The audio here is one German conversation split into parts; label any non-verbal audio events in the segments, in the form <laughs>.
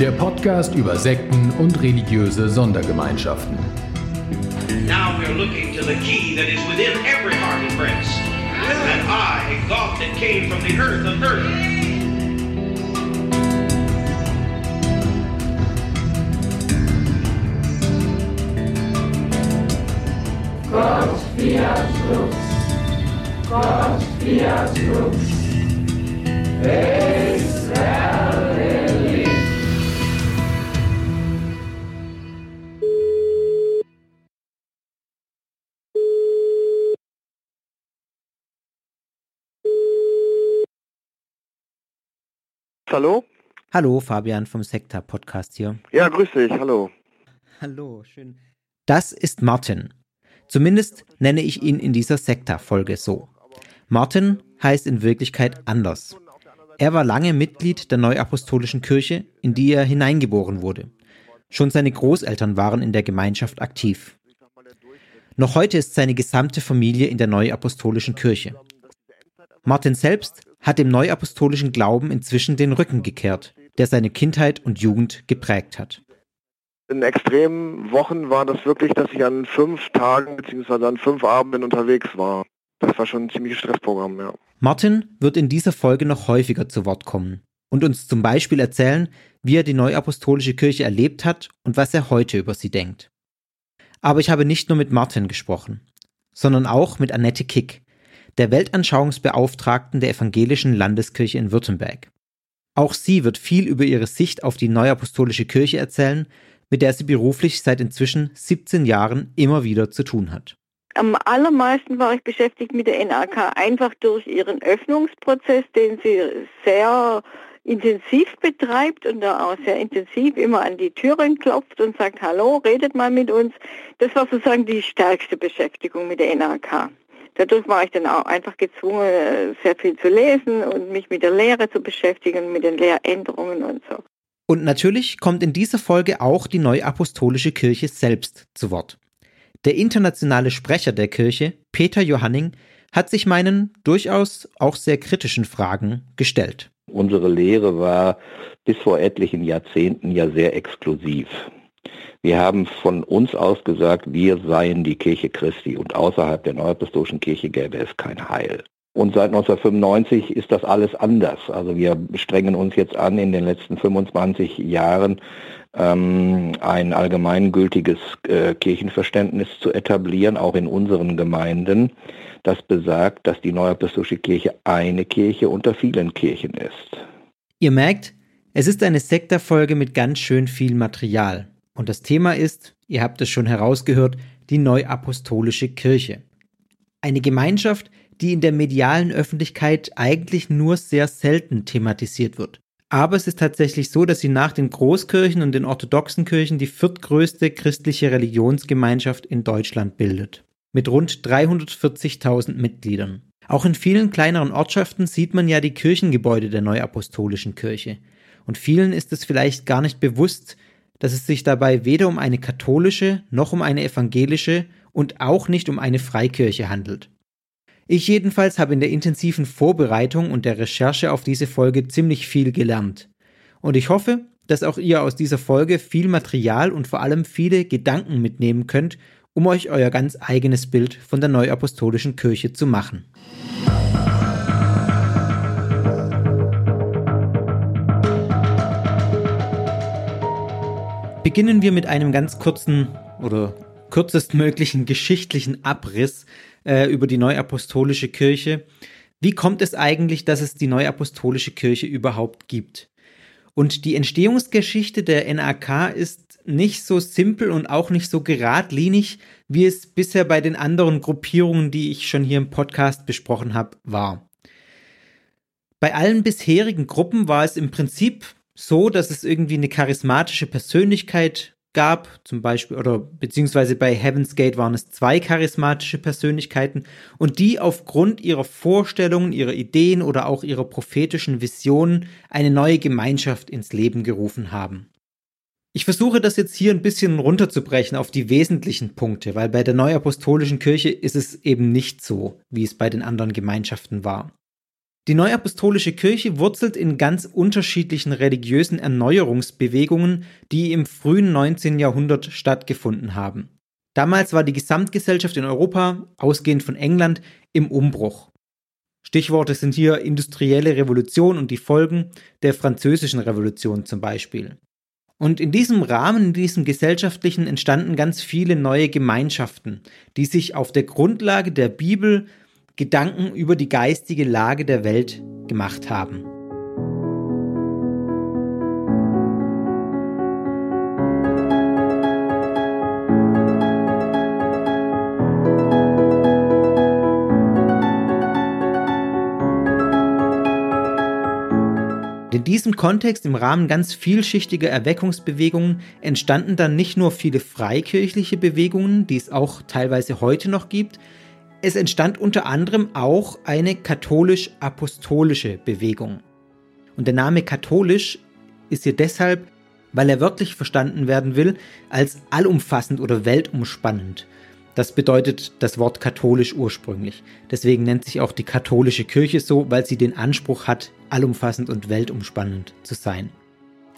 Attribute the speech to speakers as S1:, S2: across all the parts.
S1: Der Podcast über Sekten und religiöse Sondergemeinschaften.
S2: Now we're looking to the key that is within every heart and breast. And I, God that came from the earth of earth.
S3: Gott lux, Gott lux, Israel
S4: Hallo?
S5: Hallo, Fabian vom Sekta Podcast hier.
S4: Ja, grüß dich, hallo.
S5: Hallo, schön. Das ist Martin. Zumindest nenne ich ihn in dieser Sekta-Folge so. Martin heißt in Wirklichkeit anders. Er war lange Mitglied der Neuapostolischen Kirche, in die er hineingeboren wurde. Schon seine Großeltern waren in der Gemeinschaft aktiv. Noch heute ist seine gesamte Familie in der Neuapostolischen Kirche. Martin selbst hat dem neuapostolischen Glauben inzwischen den Rücken gekehrt, der seine Kindheit und Jugend geprägt hat.
S4: In extremen Wochen war das wirklich, dass ich an fünf Tagen bzw. an fünf Abenden unterwegs war. Das war schon ein ziemliches Stressprogramm, ja.
S5: Martin wird in dieser Folge noch häufiger zu Wort kommen und uns zum Beispiel erzählen, wie er die neuapostolische Kirche erlebt hat und was er heute über sie denkt. Aber ich habe nicht nur mit Martin gesprochen, sondern auch mit Annette Kick, der Weltanschauungsbeauftragten der Evangelischen Landeskirche in Württemberg. Auch sie wird viel über ihre Sicht auf die Neuapostolische Kirche erzählen, mit der sie beruflich seit inzwischen 17 Jahren immer wieder zu tun hat.
S6: Am allermeisten war ich beschäftigt mit der NRK, einfach durch ihren Öffnungsprozess, den sie sehr intensiv betreibt und da auch sehr intensiv immer an die Türen klopft und sagt, hallo, redet mal mit uns. Das war sozusagen die stärkste Beschäftigung mit der NRK dadurch war ich dann auch einfach gezwungen, sehr viel zu lesen und mich mit der Lehre zu beschäftigen, mit den Lehränderungen und so.
S5: Und natürlich kommt in dieser Folge auch die Neuapostolische Kirche selbst zu Wort. Der internationale Sprecher der Kirche, Peter Johanning, hat sich meinen durchaus auch sehr kritischen Fragen gestellt.
S7: Unsere Lehre war bis vor etlichen Jahrzehnten ja sehr exklusiv. Wir haben von uns aus gesagt, wir seien die Kirche Christi und außerhalb der Neuapostolischen Kirche gäbe es kein Heil. Und seit 1995 ist das alles anders. Also wir strengen uns jetzt an, in den letzten 25 Jahren ähm, ein allgemeingültiges äh, Kirchenverständnis zu etablieren, auch in unseren Gemeinden, das besagt, dass die Neuapostolische Kirche eine Kirche unter vielen Kirchen ist.
S5: Ihr merkt, es ist eine Sektorfolge mit ganz schön viel Material. Und das Thema ist, ihr habt es schon herausgehört, die Neuapostolische Kirche. Eine Gemeinschaft, die in der medialen Öffentlichkeit eigentlich nur sehr selten thematisiert wird. Aber es ist tatsächlich so, dass sie nach den Großkirchen und den orthodoxen Kirchen die viertgrößte christliche Religionsgemeinschaft in Deutschland bildet. Mit rund 340.000 Mitgliedern. Auch in vielen kleineren Ortschaften sieht man ja die Kirchengebäude der Neuapostolischen Kirche. Und vielen ist es vielleicht gar nicht bewusst, dass es sich dabei weder um eine katholische noch um eine evangelische und auch nicht um eine Freikirche handelt. Ich jedenfalls habe in der intensiven Vorbereitung und der Recherche auf diese Folge ziemlich viel gelernt. Und ich hoffe, dass auch ihr aus dieser Folge viel Material und vor allem viele Gedanken mitnehmen könnt, um euch euer ganz eigenes Bild von der neuapostolischen Kirche zu machen. Beginnen wir mit einem ganz kurzen oder kürzestmöglichen geschichtlichen Abriss äh, über die Neuapostolische Kirche. Wie kommt es eigentlich, dass es die Neuapostolische Kirche überhaupt gibt? Und die Entstehungsgeschichte der NAK ist nicht so simpel und auch nicht so geradlinig, wie es bisher bei den anderen Gruppierungen, die ich schon hier im Podcast besprochen habe, war. Bei allen bisherigen Gruppen war es im Prinzip so, dass es irgendwie eine charismatische Persönlichkeit gab, zum Beispiel, oder beziehungsweise bei Heaven's Gate waren es zwei charismatische Persönlichkeiten und die aufgrund ihrer Vorstellungen, ihrer Ideen oder auch ihrer prophetischen Visionen eine neue Gemeinschaft ins Leben gerufen haben. Ich versuche das jetzt hier ein bisschen runterzubrechen auf die wesentlichen Punkte, weil bei der Neuapostolischen Kirche ist es eben nicht so, wie es bei den anderen Gemeinschaften war. Die Neuapostolische Kirche wurzelt in ganz unterschiedlichen religiösen Erneuerungsbewegungen, die im frühen 19. Jahrhundert stattgefunden haben. Damals war die Gesamtgesellschaft in Europa, ausgehend von England, im Umbruch. Stichworte sind hier industrielle Revolution und die Folgen der französischen Revolution zum Beispiel. Und in diesem Rahmen, in diesem gesellschaftlichen, entstanden ganz viele neue Gemeinschaften, die sich auf der Grundlage der Bibel Gedanken über die geistige Lage der Welt gemacht haben. In diesem Kontext, im Rahmen ganz vielschichtiger Erweckungsbewegungen, entstanden dann nicht nur viele freikirchliche Bewegungen, die es auch teilweise heute noch gibt, es entstand unter anderem auch eine katholisch-apostolische Bewegung. Und der Name katholisch ist hier deshalb, weil er wirklich verstanden werden will als allumfassend oder weltumspannend. Das bedeutet das Wort katholisch ursprünglich. Deswegen nennt sich auch die katholische Kirche so, weil sie den Anspruch hat, allumfassend und weltumspannend zu sein.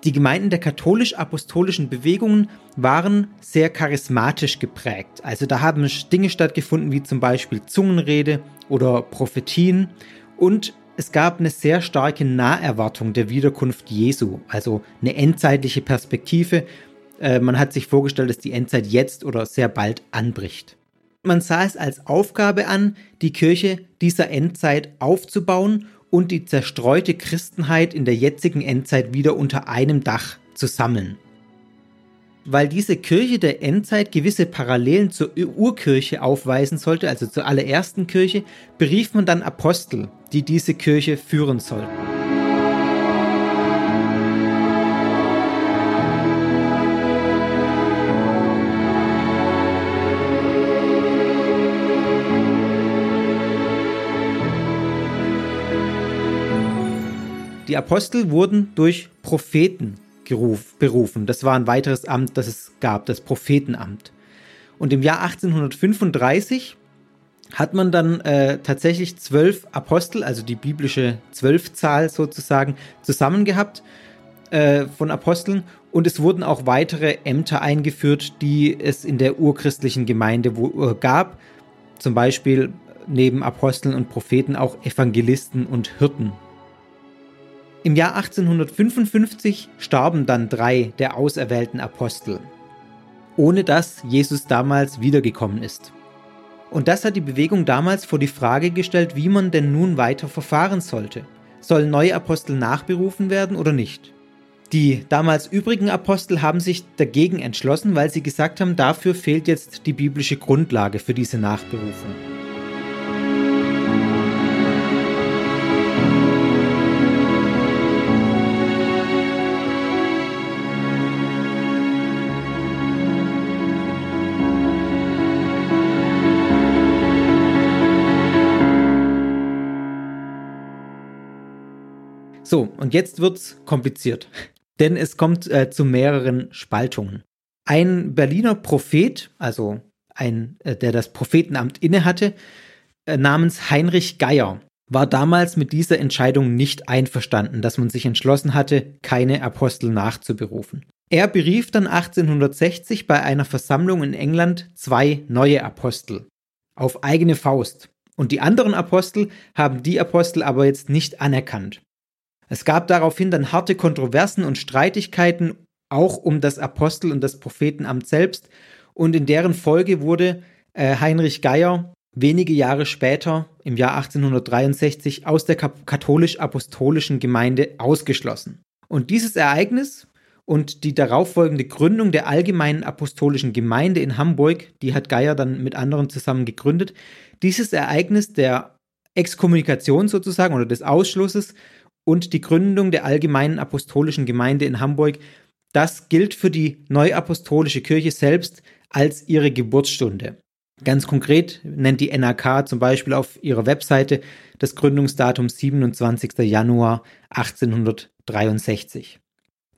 S5: Die Gemeinden der katholisch-apostolischen Bewegungen waren sehr charismatisch geprägt. Also da haben Dinge stattgefunden wie zum Beispiel Zungenrede oder Prophetien und es gab eine sehr starke Naherwartung der Wiederkunft Jesu, also eine endzeitliche Perspektive. Äh, man hat sich vorgestellt, dass die Endzeit jetzt oder sehr bald anbricht. Man sah es als Aufgabe an, die Kirche dieser Endzeit aufzubauen und die zerstreute Christenheit in der jetzigen Endzeit wieder unter einem Dach zu sammeln. Weil diese Kirche der Endzeit gewisse Parallelen zur Urkirche aufweisen sollte, also zur allerersten Kirche, berief man dann Apostel, die diese Kirche führen sollten. Die Apostel wurden durch Propheten geruf, berufen. Das war ein weiteres Amt, das es gab, das Prophetenamt. Und im Jahr 1835 hat man dann äh, tatsächlich zwölf Apostel, also die biblische Zwölfzahl sozusagen, zusammengehabt äh, von Aposteln. Und es wurden auch weitere Ämter eingeführt, die es in der urchristlichen Gemeinde wo, äh, gab. Zum Beispiel neben Aposteln und Propheten auch Evangelisten und Hirten im Jahr 1855 starben dann drei der auserwählten Apostel, ohne dass Jesus damals wiedergekommen ist. Und das hat die Bewegung damals vor die Frage gestellt, wie man denn nun weiter verfahren sollte. Sollen neue Apostel nachberufen werden oder nicht? Die damals übrigen Apostel haben sich dagegen entschlossen, weil sie gesagt haben, dafür fehlt jetzt die biblische Grundlage für diese Nachberufung. So, und jetzt wird's kompliziert, <laughs> denn es kommt äh, zu mehreren Spaltungen. Ein Berliner Prophet, also ein, äh, der das Prophetenamt innehatte, äh, namens Heinrich Geier, war damals mit dieser Entscheidung nicht einverstanden, dass man sich entschlossen hatte, keine Apostel nachzuberufen. Er berief dann 1860 bei einer Versammlung in England zwei neue Apostel auf eigene Faust. Und die anderen Apostel haben die Apostel aber jetzt nicht anerkannt. Es gab daraufhin dann harte Kontroversen und Streitigkeiten, auch um das Apostel- und das Prophetenamt selbst, und in deren Folge wurde äh, Heinrich Geier wenige Jahre später, im Jahr 1863, aus der katholisch-apostolischen Gemeinde ausgeschlossen. Und dieses Ereignis und die darauffolgende Gründung der Allgemeinen Apostolischen Gemeinde in Hamburg, die hat Geier dann mit anderen zusammen gegründet, dieses Ereignis der Exkommunikation sozusagen oder des Ausschlusses und die Gründung der Allgemeinen Apostolischen Gemeinde in Hamburg, das gilt für die Neuapostolische Kirche selbst als ihre Geburtsstunde. Ganz konkret nennt die NRK zum Beispiel auf ihrer Webseite das Gründungsdatum 27. Januar 1863.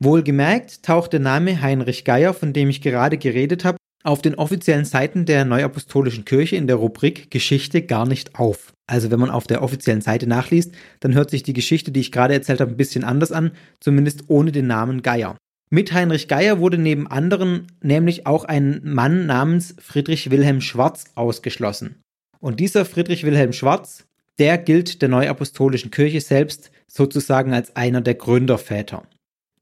S5: Wohlgemerkt taucht der Name Heinrich Geier, von dem ich gerade geredet habe, auf den offiziellen Seiten der Neuapostolischen Kirche in der Rubrik Geschichte gar nicht auf. Also wenn man auf der offiziellen Seite nachliest, dann hört sich die Geschichte, die ich gerade erzählt habe, ein bisschen anders an, zumindest ohne den Namen Geier. Mit Heinrich Geier wurde neben anderen nämlich auch ein Mann namens Friedrich Wilhelm Schwarz ausgeschlossen. Und dieser Friedrich Wilhelm Schwarz, der gilt der Neuapostolischen Kirche selbst sozusagen als einer der Gründerväter.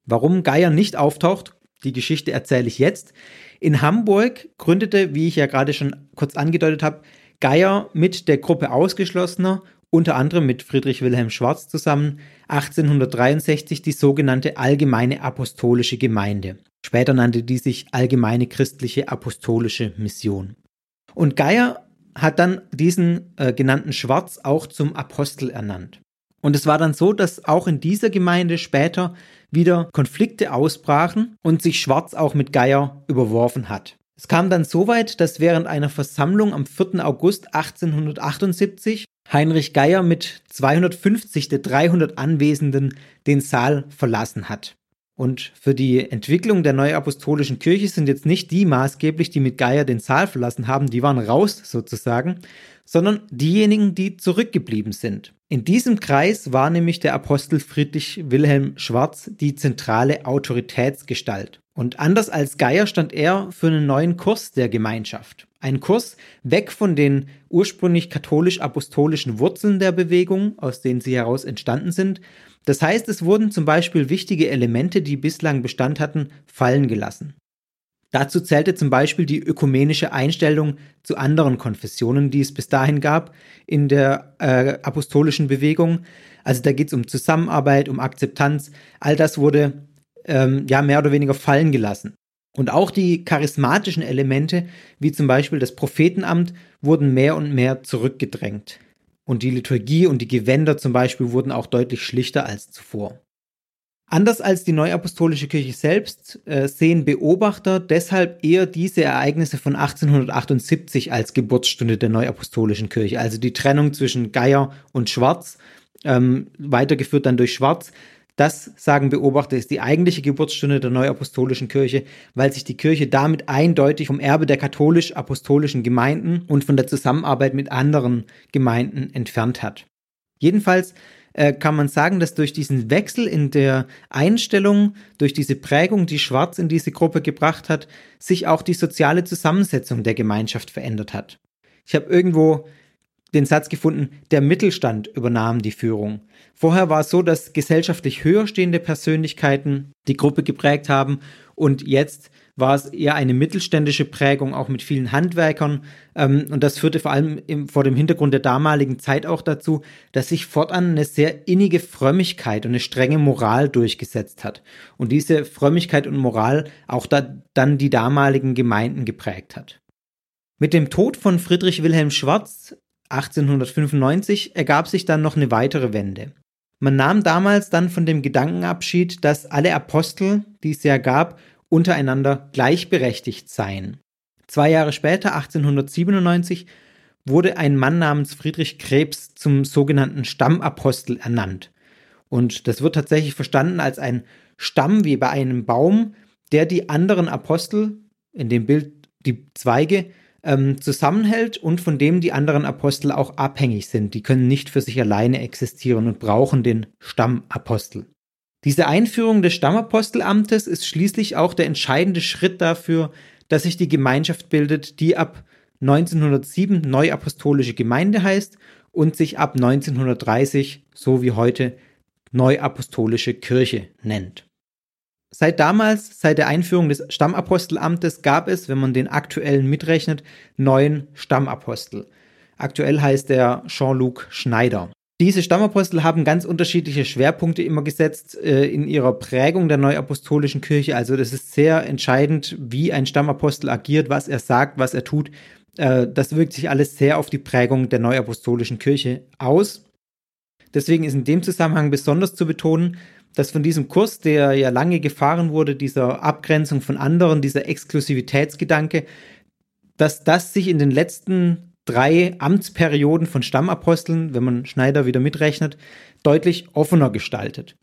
S5: Warum Geier nicht auftaucht, die Geschichte erzähle ich jetzt. In Hamburg gründete, wie ich ja gerade schon kurz angedeutet habe, Geier mit der Gruppe Ausgeschlossener unter anderem mit Friedrich Wilhelm Schwarz zusammen 1863 die sogenannte Allgemeine Apostolische Gemeinde. Später nannte die sich Allgemeine Christliche Apostolische Mission. Und Geier hat dann diesen äh, genannten Schwarz auch zum Apostel ernannt. Und es war dann so, dass auch in dieser Gemeinde später wieder Konflikte ausbrachen und sich Schwarz auch mit Geier überworfen hat. Es kam dann so weit, dass während einer Versammlung am 4. August 1878 Heinrich Geier mit 250 der 300 Anwesenden den Saal verlassen hat. Und für die Entwicklung der neuapostolischen Kirche sind jetzt nicht die maßgeblich, die mit Geier den Saal verlassen haben, die waren raus sozusagen, sondern diejenigen, die zurückgeblieben sind. In diesem Kreis war nämlich der Apostel Friedrich Wilhelm Schwarz die zentrale Autoritätsgestalt. Und anders als Geier stand er für einen neuen Kurs der Gemeinschaft. Ein Kurs weg von den ursprünglich katholisch-apostolischen Wurzeln der Bewegung, aus denen sie heraus entstanden sind. Das heißt, es wurden zum Beispiel wichtige Elemente, die bislang Bestand hatten, fallen gelassen. Dazu zählte zum Beispiel die ökumenische Einstellung zu anderen Konfessionen, die es bis dahin gab in der äh, apostolischen Bewegung. Also da geht es um Zusammenarbeit, um Akzeptanz. All das wurde ähm, ja mehr oder weniger fallen gelassen. Und auch die charismatischen Elemente, wie zum Beispiel das Prophetenamt, wurden mehr und mehr zurückgedrängt. Und die Liturgie und die Gewänder zum Beispiel wurden auch deutlich schlichter als zuvor. Anders als die Neuapostolische Kirche selbst äh, sehen Beobachter deshalb eher diese Ereignisse von 1878 als Geburtsstunde der Neuapostolischen Kirche, also die Trennung zwischen Geier und Schwarz, ähm, weitergeführt dann durch Schwarz, das, sagen Beobachter, ist die eigentliche Geburtsstunde der Neuapostolischen Kirche, weil sich die Kirche damit eindeutig vom Erbe der katholisch-apostolischen Gemeinden und von der Zusammenarbeit mit anderen Gemeinden entfernt hat. Jedenfalls äh, kann man sagen, dass durch diesen Wechsel in der Einstellung, durch diese Prägung, die Schwarz in diese Gruppe gebracht hat, sich auch die soziale Zusammensetzung der Gemeinschaft verändert hat. Ich habe irgendwo den Satz gefunden, der Mittelstand übernahm die Führung. Vorher war es so, dass gesellschaftlich höher stehende Persönlichkeiten die Gruppe geprägt haben und jetzt war es eher eine mittelständische Prägung, auch mit vielen Handwerkern. Ähm, und das führte vor allem im, vor dem Hintergrund der damaligen Zeit auch dazu, dass sich fortan eine sehr innige Frömmigkeit und eine strenge Moral durchgesetzt hat. Und diese Frömmigkeit und Moral auch da, dann die damaligen Gemeinden geprägt hat. Mit dem Tod von Friedrich Wilhelm Schwarz 1895 ergab sich dann noch eine weitere Wende. Man nahm damals dann von dem Gedankenabschied, dass alle Apostel, die es ja gab, untereinander gleichberechtigt seien. Zwei Jahre später, 1897, wurde ein Mann namens Friedrich Krebs zum sogenannten Stammapostel ernannt. Und das wird tatsächlich verstanden als ein Stamm wie bei einem Baum, der die anderen Apostel, in dem Bild die Zweige, ähm, zusammenhält und von dem die anderen Apostel auch abhängig sind. Die können nicht für sich alleine existieren und brauchen den Stammapostel. Diese Einführung des Stammapostelamtes ist schließlich auch der entscheidende Schritt dafür, dass sich die Gemeinschaft bildet, die ab 1907 Neuapostolische Gemeinde heißt und sich ab 1930, so wie heute, Neuapostolische Kirche nennt. Seit damals, seit der Einführung des Stammapostelamtes, gab es, wenn man den aktuellen mitrechnet, neun Stammapostel. Aktuell heißt er Jean-Luc Schneider. Diese Stammapostel haben ganz unterschiedliche Schwerpunkte immer gesetzt äh, in ihrer Prägung der neuapostolischen Kirche. Also das ist sehr entscheidend, wie ein Stammapostel agiert, was er sagt, was er tut. Äh, das wirkt sich alles sehr auf die Prägung der neuapostolischen Kirche aus. Deswegen ist in dem Zusammenhang besonders zu betonen, dass von diesem Kurs, der ja lange gefahren wurde, dieser Abgrenzung von anderen, dieser Exklusivitätsgedanke, dass das sich in den letzten drei Amtsperioden von Stammaposteln, wenn man Schneider wieder mitrechnet, deutlich offener gestaltet.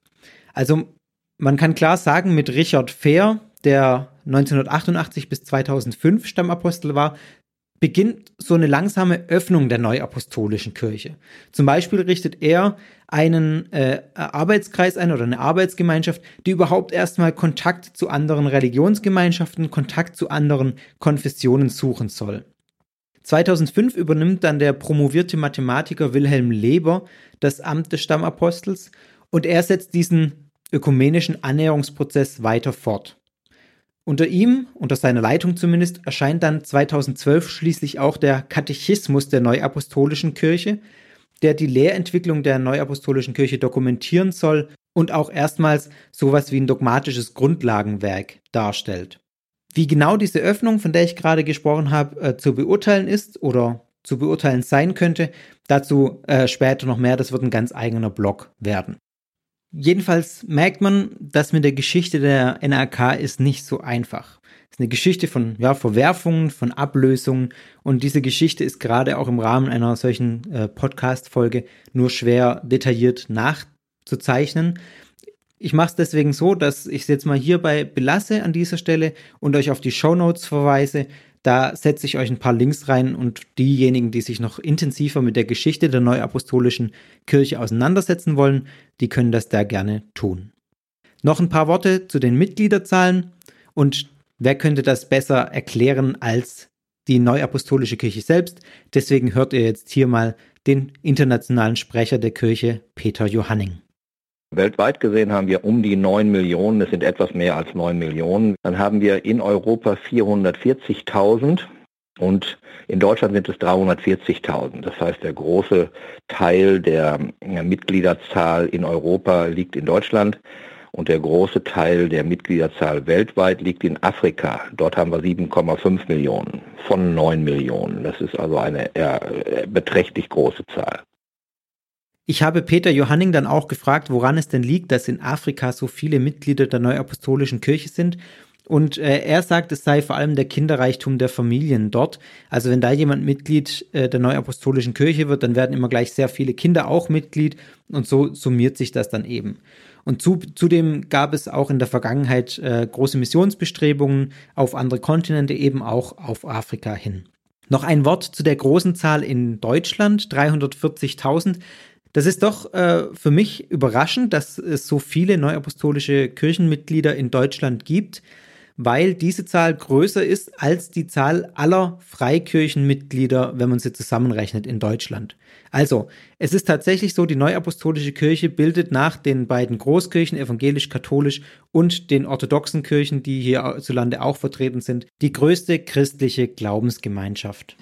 S5: Also man kann klar sagen, mit Richard Fehr, der 1988 bis 2005 Stammapostel war, beginnt so eine langsame Öffnung der neuapostolischen Kirche. Zum Beispiel richtet er einen äh, Arbeitskreis ein oder eine Arbeitsgemeinschaft, die überhaupt erstmal Kontakt zu anderen Religionsgemeinschaften, Kontakt zu anderen Konfessionen suchen soll. 2005 übernimmt dann der promovierte Mathematiker Wilhelm Leber das Amt des Stammapostels und er setzt diesen ökumenischen Annäherungsprozess weiter fort. Unter ihm, unter seiner Leitung zumindest, erscheint dann 2012 schließlich auch der Katechismus der Neuapostolischen Kirche, der die Lehrentwicklung der Neuapostolischen Kirche dokumentieren soll und auch erstmals sowas wie ein dogmatisches Grundlagenwerk darstellt. Wie genau diese Öffnung, von der ich gerade gesprochen habe, äh, zu beurteilen ist oder zu beurteilen sein könnte, dazu äh, später noch mehr, das wird ein ganz eigener Blog werden. Jedenfalls merkt man, dass mit der Geschichte der NRK ist nicht so einfach. Es ist eine Geschichte von ja, Verwerfungen, von Ablösungen und diese Geschichte ist gerade auch im Rahmen einer solchen äh, Podcast-Folge nur schwer detailliert nachzuzeichnen. Ich mache es deswegen so, dass ich es jetzt mal hierbei belasse an dieser Stelle und euch auf die Show Notes verweise. Da setze ich euch ein paar Links rein und diejenigen, die sich noch intensiver mit der Geschichte der neuapostolischen Kirche auseinandersetzen wollen, die können das da gerne tun. Noch ein paar Worte zu den Mitgliederzahlen und wer könnte das besser erklären als die neuapostolische Kirche selbst? Deswegen hört ihr jetzt hier mal den internationalen Sprecher der Kirche, Peter Johanning.
S7: Weltweit gesehen haben wir um die 9 Millionen, es sind etwas mehr als 9 Millionen. Dann haben wir in Europa 440.000 und in Deutschland sind es 340.000. Das heißt, der große Teil der Mitgliederzahl in Europa liegt in Deutschland und der große Teil der Mitgliederzahl weltweit liegt in Afrika. Dort haben wir 7,5 Millionen von 9 Millionen. Das ist also eine beträchtlich große Zahl.
S5: Ich habe Peter Johanning dann auch gefragt, woran es denn liegt, dass in Afrika so viele Mitglieder der Neuapostolischen Kirche sind. Und äh, er sagt, es sei vor allem der Kinderreichtum der Familien dort. Also wenn da jemand Mitglied äh, der Neuapostolischen Kirche wird, dann werden immer gleich sehr viele Kinder auch Mitglied und so summiert sich das dann eben. Und zu, zudem gab es auch in der Vergangenheit äh, große Missionsbestrebungen auf andere Kontinente, eben auch auf Afrika hin. Noch ein Wort zu der großen Zahl in Deutschland, 340.000. Das ist doch äh, für mich überraschend, dass es so viele neuapostolische Kirchenmitglieder in Deutschland gibt, weil diese Zahl größer ist als die Zahl aller Freikirchenmitglieder, wenn man sie zusammenrechnet in Deutschland. Also, es ist tatsächlich so, die neuapostolische Kirche bildet nach den beiden Großkirchen, evangelisch-katholisch und den orthodoxen Kirchen, die hierzulande auch vertreten sind, die größte christliche Glaubensgemeinschaft.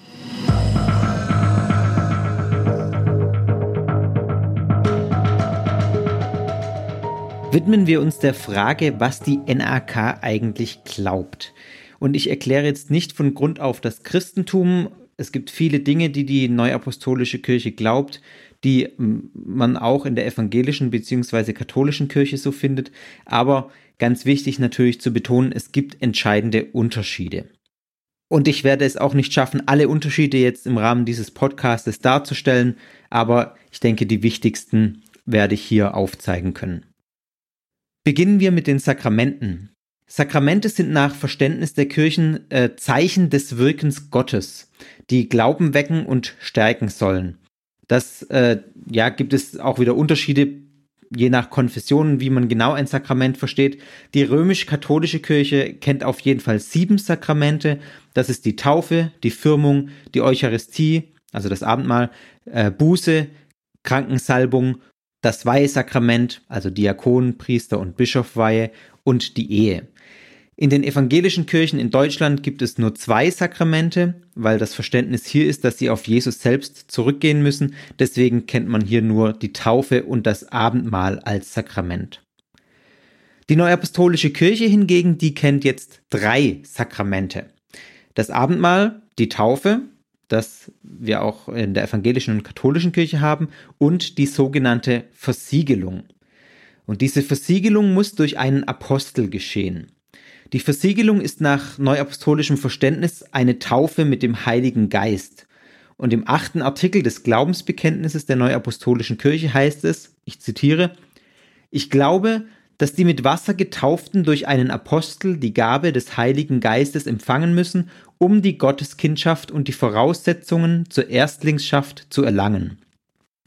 S5: Widmen wir uns der Frage, was die NRK eigentlich glaubt. Und ich erkläre jetzt nicht von Grund auf das Christentum. Es gibt viele Dinge, die die Neuapostolische Kirche glaubt, die man auch in der evangelischen bzw. katholischen Kirche so findet. Aber ganz wichtig natürlich zu betonen, es gibt entscheidende Unterschiede. Und ich werde es auch nicht schaffen, alle Unterschiede jetzt im Rahmen dieses Podcastes darzustellen, aber ich denke, die wichtigsten werde ich hier aufzeigen können. Beginnen wir mit den Sakramenten. Sakramente sind nach Verständnis der Kirchen äh, Zeichen des Wirkens Gottes, die Glauben wecken und stärken sollen. Das äh, ja, gibt es auch wieder Unterschiede, je nach Konfessionen, wie man genau ein Sakrament versteht. Die römisch-katholische Kirche kennt auf jeden Fall sieben Sakramente. Das ist die Taufe, die Firmung, die Eucharistie, also das Abendmahl, äh, Buße, Krankensalbung das Weihesakrament, also Diakon, Priester und Bischofweihe und die Ehe. In den evangelischen Kirchen in Deutschland gibt es nur zwei Sakramente, weil das Verständnis hier ist, dass sie auf Jesus selbst zurückgehen müssen. Deswegen kennt man hier nur die Taufe und das Abendmahl als Sakrament. Die Neuapostolische Kirche hingegen, die kennt jetzt drei Sakramente. Das Abendmahl, die Taufe, das wir auch in der evangelischen und katholischen Kirche haben, und die sogenannte Versiegelung. Und diese Versiegelung muss durch einen Apostel geschehen. Die Versiegelung ist nach neuapostolischem Verständnis eine Taufe mit dem Heiligen Geist. Und im achten Artikel des Glaubensbekenntnisses der neuapostolischen Kirche heißt es, ich zitiere, ich glaube, dass die mit Wasser getauften durch einen Apostel die Gabe des Heiligen Geistes empfangen müssen, um die Gotteskindschaft und die Voraussetzungen zur Erstlingschaft zu erlangen.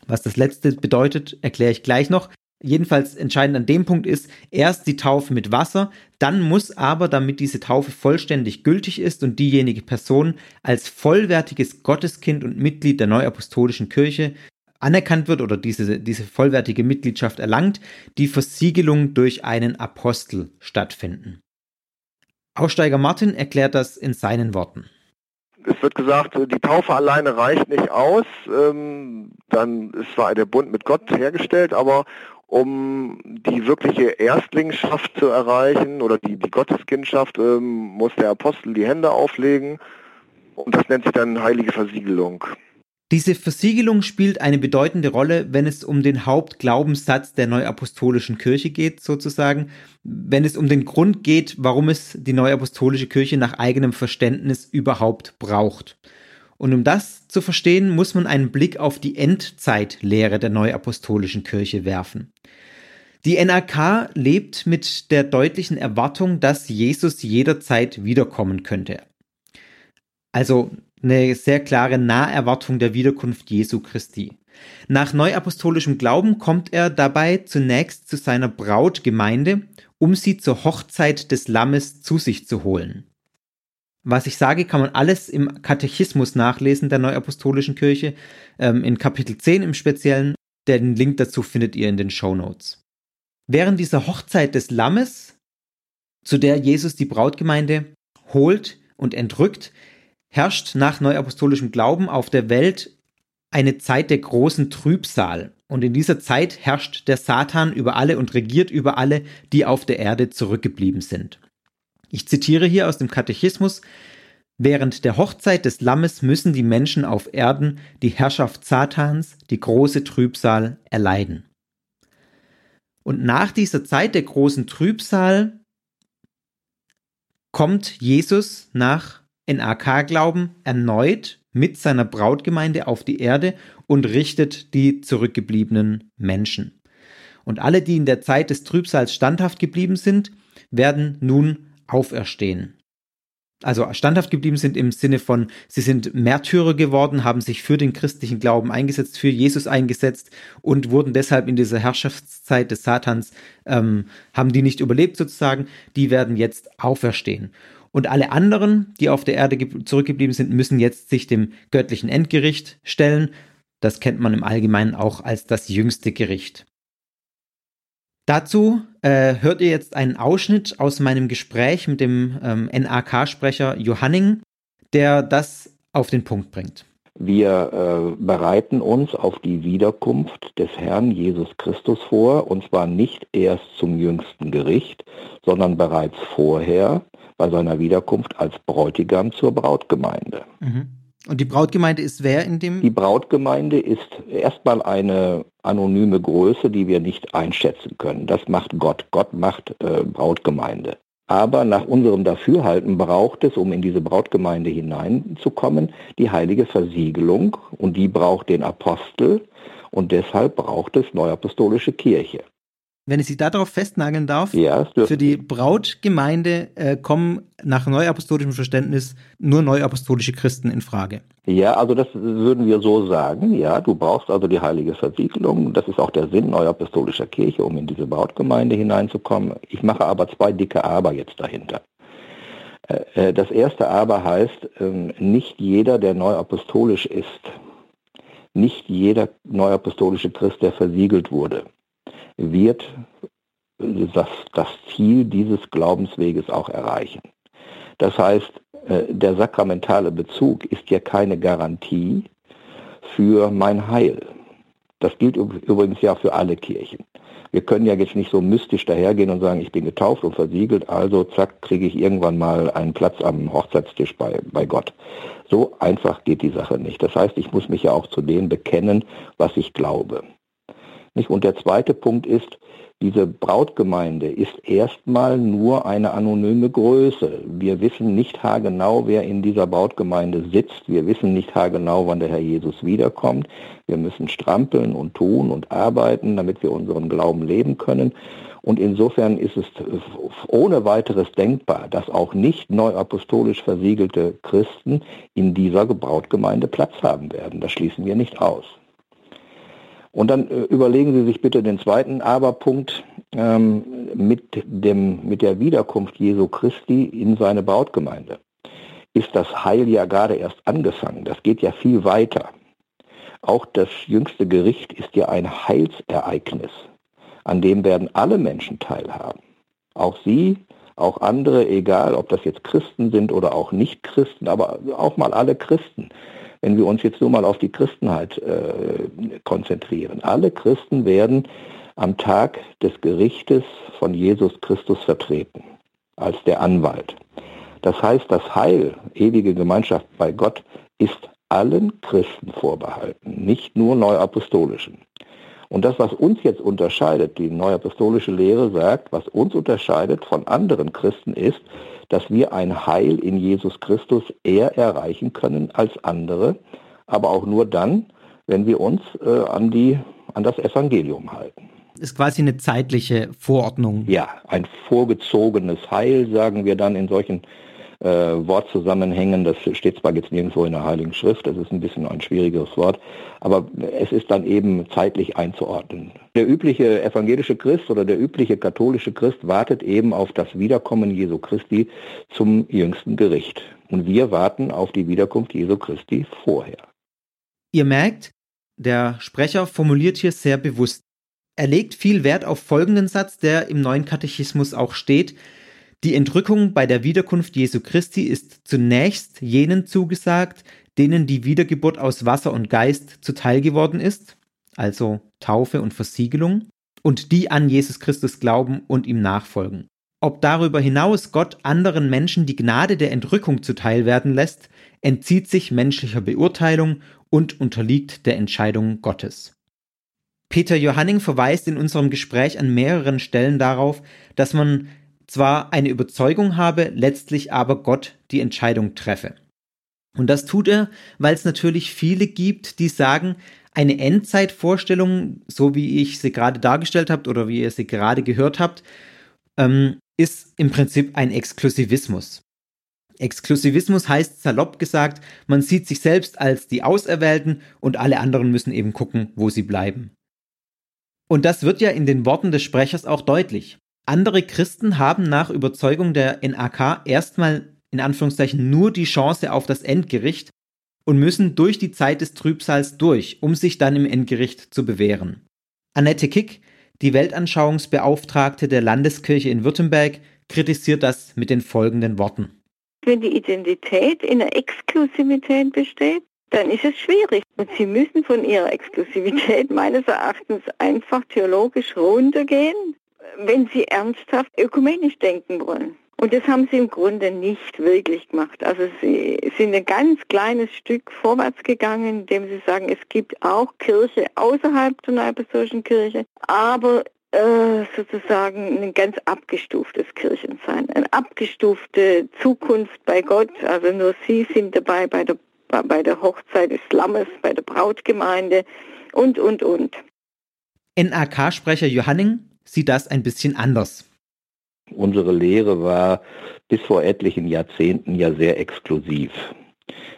S5: Was das letzte bedeutet, erkläre ich gleich noch. Jedenfalls entscheidend an dem Punkt ist, erst die Taufe mit Wasser, dann muss aber, damit diese Taufe vollständig gültig ist und diejenige Person als vollwertiges Gotteskind und Mitglied der Neuapostolischen Kirche anerkannt wird oder diese, diese vollwertige Mitgliedschaft erlangt, die Versiegelung durch einen Apostel stattfinden. Aussteiger Martin erklärt das in seinen Worten.
S4: Es wird gesagt, die Taufe alleine reicht nicht aus. Ähm, dann ist zwar der Bund mit Gott hergestellt, aber um die wirkliche Erstlingschaft zu erreichen oder die, die Gotteskindschaft, ähm, muss der Apostel die Hände auflegen. Und das nennt sich dann heilige Versiegelung.
S5: Diese Versiegelung spielt eine bedeutende Rolle, wenn es um den Hauptglaubenssatz der neuapostolischen Kirche geht, sozusagen, wenn es um den Grund geht, warum es die neuapostolische Kirche nach eigenem Verständnis überhaupt braucht. Und um das zu verstehen, muss man einen Blick auf die Endzeitlehre der neuapostolischen Kirche werfen. Die NRK lebt mit der deutlichen Erwartung, dass Jesus jederzeit wiederkommen könnte. Also eine sehr klare Naherwartung der Wiederkunft Jesu Christi. Nach neuapostolischem Glauben kommt er dabei zunächst zu seiner Brautgemeinde, um sie zur Hochzeit des Lammes zu sich zu holen. Was ich sage, kann man alles im Katechismus nachlesen der Neuapostolischen Kirche, ähm, in Kapitel 10 im Speziellen. Den Link dazu findet ihr in den Show Notes. Während dieser Hochzeit des Lammes, zu der Jesus die Brautgemeinde holt und entrückt, herrscht nach neuapostolischem Glauben auf der Welt eine Zeit der großen Trübsal. Und in dieser Zeit herrscht der Satan über alle und regiert über alle, die auf der Erde zurückgeblieben sind. Ich zitiere hier aus dem Katechismus, Während der Hochzeit des Lammes müssen die Menschen auf Erden die Herrschaft Satans, die große Trübsal, erleiden. Und nach dieser Zeit der großen Trübsal kommt Jesus nach NRK-Glauben erneut mit seiner Brautgemeinde auf die Erde und richtet die zurückgebliebenen Menschen. Und alle, die in der Zeit des Trübsals standhaft geblieben sind, werden nun auferstehen. Also standhaft geblieben sind im Sinne von, sie sind Märtyrer geworden, haben sich für den christlichen Glauben eingesetzt, für Jesus eingesetzt und wurden deshalb in dieser Herrschaftszeit des Satans, ähm, haben die nicht überlebt sozusagen, die werden jetzt auferstehen. Und alle anderen, die auf der Erde zurückgeblieben sind, müssen jetzt sich dem göttlichen Endgericht stellen. Das kennt man im Allgemeinen auch als das jüngste Gericht. Dazu äh, hört ihr jetzt einen Ausschnitt aus meinem Gespräch mit dem ähm, NAK-Sprecher Johanning, der das auf den Punkt bringt.
S7: Wir äh, bereiten uns auf die Wiederkunft des Herrn Jesus Christus vor, und zwar nicht erst zum jüngsten Gericht, sondern bereits vorher, bei seiner Wiederkunft als Bräutigam zur Brautgemeinde.
S5: Mhm. Und die Brautgemeinde ist wer in dem?
S7: Die Brautgemeinde ist erstmal eine anonyme Größe, die wir nicht einschätzen können. Das macht Gott. Gott macht äh, Brautgemeinde. Aber nach unserem Dafürhalten braucht es, um in diese Brautgemeinde hineinzukommen, die heilige Versiegelung und die braucht den Apostel und deshalb braucht es neuapostolische Kirche
S5: wenn ich Sie darauf festnageln darf,
S7: ja,
S5: für die Brautgemeinde äh, kommen nach neuapostolischem Verständnis nur neuapostolische Christen in Frage.
S7: Ja, also das würden wir so sagen. Ja, du brauchst also die heilige Versiegelung. Das ist auch der Sinn neuapostolischer Kirche, um in diese Brautgemeinde hineinzukommen. Ich mache aber zwei dicke Aber jetzt dahinter. Äh, äh, das erste Aber heißt, ähm, nicht jeder, der neuapostolisch ist, nicht jeder neuapostolische Christ, der versiegelt wurde, wird das, das Ziel dieses Glaubensweges auch erreichen. Das heißt, äh, der sakramentale Bezug ist ja keine Garantie für mein Heil. Das gilt übrigens ja für alle Kirchen. Wir können ja jetzt nicht so mystisch dahergehen und sagen, ich bin getauft und versiegelt, also zack, kriege ich irgendwann mal einen Platz am Hochzeitstisch bei, bei Gott. So einfach geht die Sache nicht. Das heißt, ich muss mich ja auch zu dem bekennen, was ich glaube. Und der zweite Punkt ist, diese Brautgemeinde ist erstmal nur eine anonyme Größe. Wir wissen nicht haargenau, wer in dieser Brautgemeinde sitzt. Wir wissen nicht haargenau, wann der Herr Jesus wiederkommt. Wir müssen strampeln und tun und arbeiten, damit wir unseren Glauben leben können. Und insofern ist es ohne weiteres denkbar, dass auch nicht neuapostolisch versiegelte Christen in dieser Brautgemeinde Platz haben werden. Das schließen wir nicht aus. Und dann äh, überlegen Sie sich bitte den zweiten Aberpunkt ähm, mit, dem, mit der Wiederkunft Jesu Christi in seine Brautgemeinde. Ist das Heil ja gerade erst angefangen. Das geht ja viel weiter. Auch das jüngste Gericht ist ja ein Heilsereignis. An dem werden alle Menschen teilhaben. Auch Sie, auch andere, egal ob das jetzt Christen sind oder auch nicht Christen, aber auch mal alle Christen wenn wir uns jetzt nur mal auf die Christenheit äh, konzentrieren. Alle Christen werden am Tag des Gerichtes von Jesus Christus vertreten, als der Anwalt. Das heißt, das Heil, ewige Gemeinschaft bei Gott, ist allen Christen vorbehalten, nicht nur neuapostolischen. Und das, was uns jetzt unterscheidet, die neuapostolische Lehre sagt, was uns unterscheidet von anderen Christen ist, dass wir ein Heil in Jesus Christus eher erreichen können als andere, aber auch nur dann, wenn wir uns äh, an, die, an das Evangelium halten.
S5: Ist quasi eine zeitliche Vorordnung.
S7: Ja, ein vorgezogenes Heil, sagen wir dann in solchen äh, Wortzusammenhängen. Das steht zwar jetzt nirgendwo in der Heiligen Schrift, das ist ein bisschen ein schwierigeres Wort, aber es ist dann eben zeitlich einzuordnen. Der übliche evangelische Christ oder der übliche katholische Christ wartet eben auf das Wiederkommen Jesu Christi zum jüngsten Gericht. Und wir warten auf die Wiederkunft Jesu Christi vorher.
S5: Ihr merkt, der Sprecher formuliert hier sehr bewusst. Er legt viel Wert auf folgenden Satz, der im neuen Katechismus auch steht. Die Entrückung bei der Wiederkunft Jesu Christi ist zunächst jenen zugesagt, denen die Wiedergeburt aus Wasser und Geist zuteil geworden ist, also Taufe und Versiegelung, und die an Jesus Christus glauben und ihm nachfolgen. Ob darüber hinaus Gott anderen Menschen die Gnade der Entrückung zuteil werden lässt, entzieht sich menschlicher Beurteilung und unterliegt der Entscheidung Gottes. Peter Johanning verweist in unserem Gespräch an mehreren Stellen darauf, dass man zwar eine Überzeugung habe, letztlich aber Gott die Entscheidung treffe. Und das tut er, weil es natürlich viele gibt, die sagen, eine Endzeitvorstellung, so wie ich sie gerade dargestellt habt oder wie ihr sie gerade gehört habt, ähm, ist im Prinzip ein Exklusivismus. Exklusivismus heißt salopp gesagt, man sieht sich selbst als die Auserwählten und alle anderen müssen eben gucken, wo sie bleiben. Und das wird ja in den Worten des Sprechers auch deutlich. Andere Christen haben nach Überzeugung der NAK erstmal in Anführungszeichen nur die Chance auf das Endgericht und müssen durch die Zeit des Trübsals durch, um sich dann im Endgericht zu bewähren. Annette Kick, die Weltanschauungsbeauftragte der Landeskirche in Württemberg, kritisiert das mit den folgenden Worten.
S6: Wenn die Identität in der Exklusivität besteht, dann ist es schwierig. Und Sie müssen von Ihrer Exklusivität meines Erachtens einfach theologisch runtergehen wenn sie ernsthaft ökumenisch denken wollen. Und das haben sie im Grunde nicht wirklich gemacht. Also sie sind ein ganz kleines Stück vorwärts gegangen, indem sie sagen, es gibt auch Kirche außerhalb der Neuapostolischen Kirche, aber äh, sozusagen ein ganz abgestuftes Kirchensein, eine abgestufte Zukunft bei Gott. Also nur sie sind dabei bei der, bei der Hochzeit des Lammes, bei der Brautgemeinde und, und, und.
S5: NAK-Sprecher Johanning sieht das ein bisschen anders.
S7: Unsere Lehre war bis vor etlichen Jahrzehnten ja sehr exklusiv.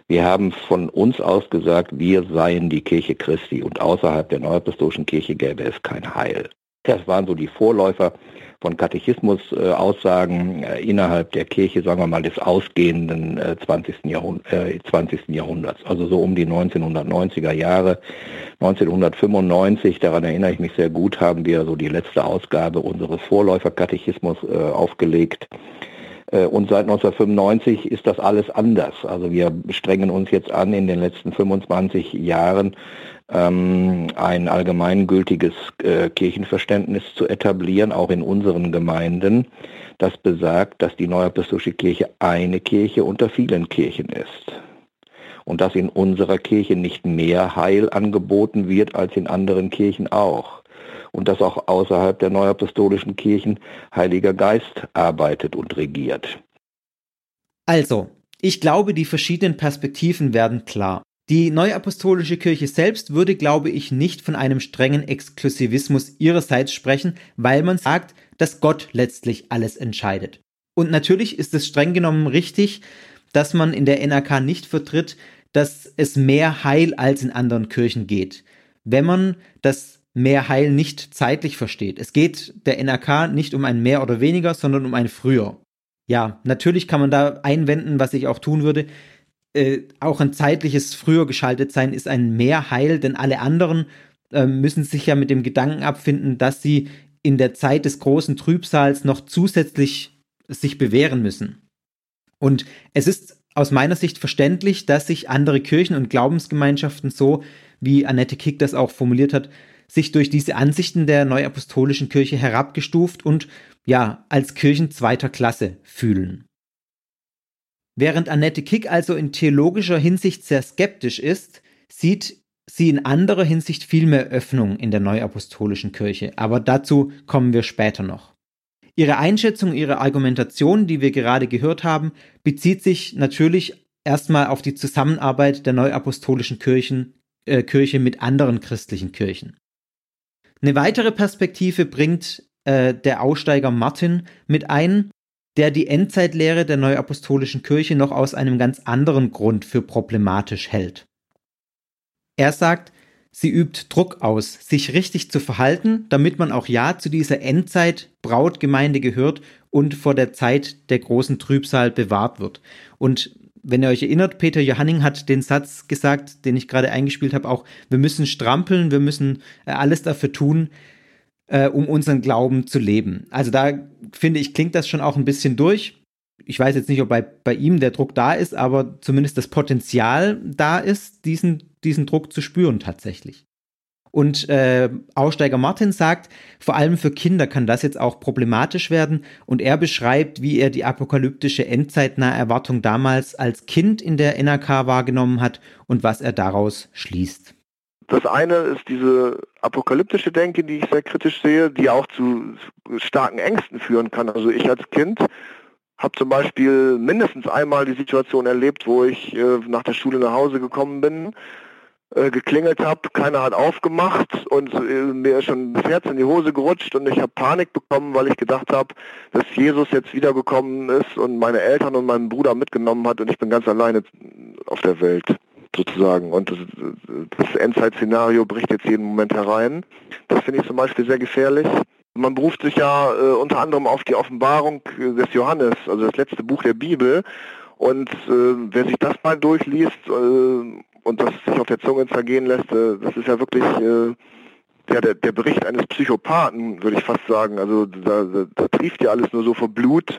S7: Wir haben von uns aus gesagt, wir seien die Kirche Christi und außerhalb der Neuapostolischen Kirche gäbe es kein Heil. Das waren so die Vorläufer von Katechismus-Aussagen äh, innerhalb der Kirche, sagen wir mal, des ausgehenden äh, 20. Jahrhund äh, 20. Jahrhunderts, also so um die 1990er Jahre. 1995, daran erinnere ich mich sehr gut, haben wir so die letzte Ausgabe unseres Vorläuferkatechismus äh, aufgelegt Äh, und seit 1995 ist das alles anders. Also wir strengen uns jetzt an, in den letzten 25 Jahren ähm, ein allgemeingültiges äh, Kirchenverständnis zu etablieren, auch in unseren Gemeinden, das besagt, dass die Neuapostolische Kirche eine Kirche unter vielen Kirchen ist. Und dass in unserer Kirche nicht mehr Heil angeboten wird als in anderen Kirchen auch. Und dass auch außerhalb der neuapostolischen Kirchen Heiliger Geist arbeitet und regiert.
S5: Also, ich glaube, die verschiedenen Perspektiven werden klar. Die neuapostolische Kirche selbst würde, glaube ich, nicht von einem strengen Exklusivismus ihrerseits sprechen, weil man sagt, dass Gott letztlich alles entscheidet. Und natürlich ist es streng genommen richtig, dass man in der NRK nicht vertritt, dass es mehr Heil als in anderen Kirchen geht. Wenn man das mehr Heil nicht zeitlich versteht. Es geht der NRK nicht um ein mehr oder weniger, sondern um ein früher. Ja, natürlich kann man da einwenden, was ich auch tun würde. Äh, auch ein zeitliches früher geschaltet sein ist ein mehr Heil, denn alle anderen äh, müssen sich ja mit dem Gedanken abfinden, dass sie in der Zeit des großen Trübsals noch zusätzlich sich bewähren müssen. Und es ist aus meiner Sicht verständlich, dass sich andere Kirchen und Glaubensgemeinschaften so, wie Annette Kick das auch formuliert hat, sich durch diese Ansichten der neuapostolischen Kirche herabgestuft und ja, als Kirchen zweiter Klasse fühlen. Während Annette Kick also in theologischer Hinsicht sehr skeptisch ist, sieht sie in anderer Hinsicht viel mehr Öffnung in der neuapostolischen Kirche, aber dazu kommen wir später noch. Ihre Einschätzung, ihre Argumentation, die wir gerade gehört haben, bezieht sich natürlich erstmal auf die Zusammenarbeit der neuapostolischen Kirchen, äh, Kirche mit anderen christlichen Kirchen. Eine weitere Perspektive bringt äh, der Aussteiger Martin mit ein, der die Endzeitlehre der neuapostolischen Kirche noch aus einem ganz anderen Grund für problematisch hält. Er sagt, sie übt Druck aus, sich richtig zu verhalten, damit man auch ja zu dieser Endzeit Brautgemeinde gehört und vor der Zeit der großen Trübsal bewahrt wird. Und wenn ihr euch erinnert, Peter Johanning hat den Satz gesagt, den ich gerade eingespielt habe, auch, wir müssen strampeln, wir müssen äh, alles dafür tun, äh, um unseren Glauben zu leben. Also da finde ich, klingt das schon auch ein bisschen durch. Ich weiß jetzt nicht, ob bei, bei ihm der Druck da ist, aber zumindest das Potenzial da ist, diesen, diesen Druck zu spüren tatsächlich. Und äh, Aussteiger Martin sagt, vor allem für Kinder kann das jetzt auch problematisch werden. Und er beschreibt, wie er die apokalyptische endzeitnahe Erwartung damals als Kind in der NRK wahrgenommen hat und was er daraus schließt.
S4: Das eine ist diese apokalyptische Denke, die ich sehr kritisch sehe, die auch zu starken Ängsten führen kann. Also ich als Kind habe zum Beispiel mindestens einmal die Situation erlebt, wo ich äh, nach der Schule nach Hause gekommen bin, äh, geklingelt habe, keiner hat aufgemacht und äh, mir ist schon das Herz in die Hose gerutscht und ich habe Panik bekommen, weil ich gedacht habe, dass Jesus jetzt wiedergekommen ist und meine Eltern und meinen Bruder mitgenommen hat und ich bin ganz alleine auf der Welt sozusagen. Und das, das Endzeit-Szenario bricht jetzt jeden Moment herein. Das finde ich zum Beispiel sehr gefährlich. Man beruft sich ja äh, unter anderem auf die Offenbarung des Johannes, also das letzte Buch der Bibel. Und äh, wer sich das mal durchliest äh, und das sich auf der Zunge zergehen lässt, äh, das ist ja wirklich äh, ja, der, der Bericht eines Psychopathen, würde ich fast sagen. Also da, da, da trieft ja alles nur so vor Blut.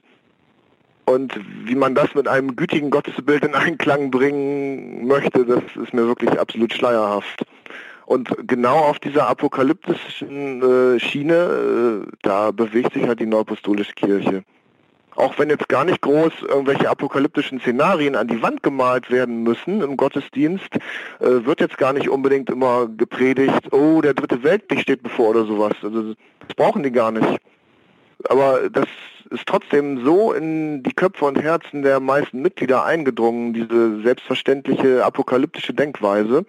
S4: Und wie man das mit einem gütigen Gottesbild in Einklang bringen möchte, das ist mir wirklich absolut schleierhaft. Und genau auf dieser apokalyptischen äh, Schiene, äh, da bewegt sich halt die Neuapostolische Kirche. Auch wenn jetzt gar nicht groß irgendwelche apokalyptischen Szenarien an die Wand gemalt werden müssen im Gottesdienst, äh, wird jetzt gar nicht unbedingt immer gepredigt, oh, der dritte Weltkrieg steht bevor oder sowas. Also das brauchen die gar nicht. Aber das ist trotzdem so in die Köpfe und Herzen der meisten Mitglieder eingedrungen, diese selbstverständliche apokalyptische Denkweise,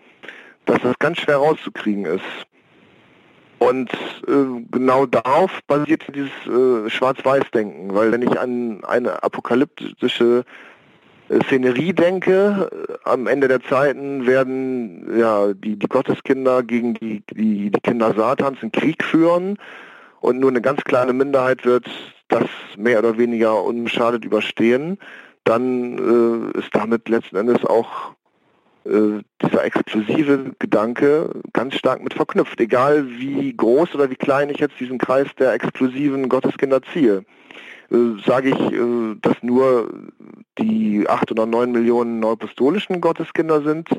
S4: dass das ganz schwer rauszukriegen ist. Und äh, genau darauf basiert dieses äh, Schwarz-Weiß-Denken, weil wenn ich an eine apokalyptische äh, Szenerie denke, äh, am Ende der Zeiten werden ja die, die Gotteskinder gegen die, die, die Kinder Satans einen Krieg führen und nur eine ganz kleine Minderheit wird das mehr oder weniger unbeschadet überstehen, dann äh, ist damit letzten Endes auch äh, dieser exklusive Gedanke ganz stark mit verknüpft, egal wie groß oder wie klein ich jetzt diesen Kreis der exklusiven Gotteskinder ziehe. äh, sage ich, äh, dass nur die acht oder neun Millionen neupostolischen Gotteskinder sind.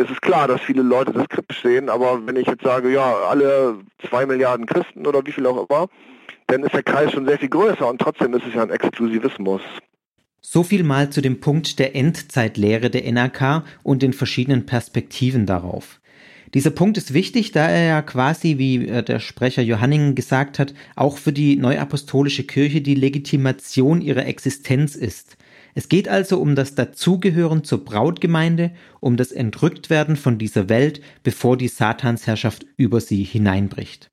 S4: Es ist klar, dass viele Leute das kritisch sehen, aber wenn ich jetzt sage, ja, alle zwei Milliarden Christen oder wie viel auch immer, dann ist der Kreis schon sehr viel größer und trotzdem ist es ja ein Exklusivismus.
S5: So viel mal zu dem Punkt der Endzeitlehre der NRK und den verschiedenen Perspektiven darauf. Dieser Punkt ist wichtig, da er ja quasi, wie äh, der Sprecher Johanningen gesagt hat, auch für die neuapostolische Kirche die Legitimation ihrer Existenz ist. Es geht also um das Dazugehören zur Brautgemeinde, um das Entrücktwerden von dieser Welt, bevor die Satansherrschaft über sie hineinbricht.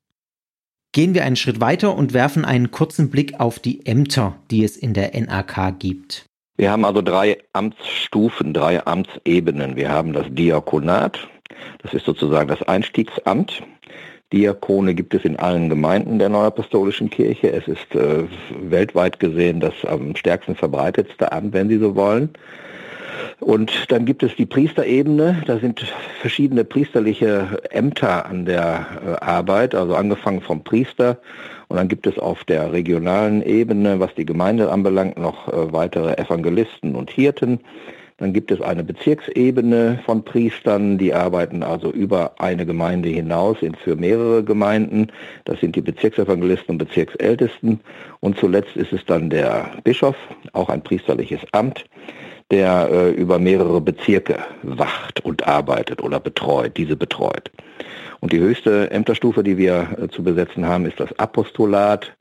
S5: Gehen wir einen Schritt weiter und werfen einen kurzen Blick auf die Ämter, die es in der NAK gibt.
S7: Wir haben also drei Amtsstufen, drei Amtsebenen. Wir haben das Diakonat, das ist sozusagen das Einstiegsamt. Diakone gibt es in allen Gemeinden der Neuapostolischen Kirche. Es ist äh, weltweit gesehen das am stärksten verbreitetste Amt, wenn Sie so wollen. Und dann gibt es die Priesterebene, da sind verschiedene priesterliche Ämter an der äh, Arbeit, also angefangen vom Priester und dann gibt es auf der regionalen Ebene, was die Gemeinde anbelangt, noch äh, weitere Evangelisten und Hirten. Dann gibt es eine Bezirksebene von Priestern, die arbeiten also über eine Gemeinde hinaus in, für mehrere Gemeinden. Das sind die Bezirksevangelisten und Bezirksältesten. Und zuletzt ist es dann der Bischof, auch ein priesterliches Amt der äh, über mehrere Bezirke wacht und arbeitet oder betreut, diese betreut. Und die höchste Ämterstufe, die wir äh, zu besetzen haben, ist das Apostolat.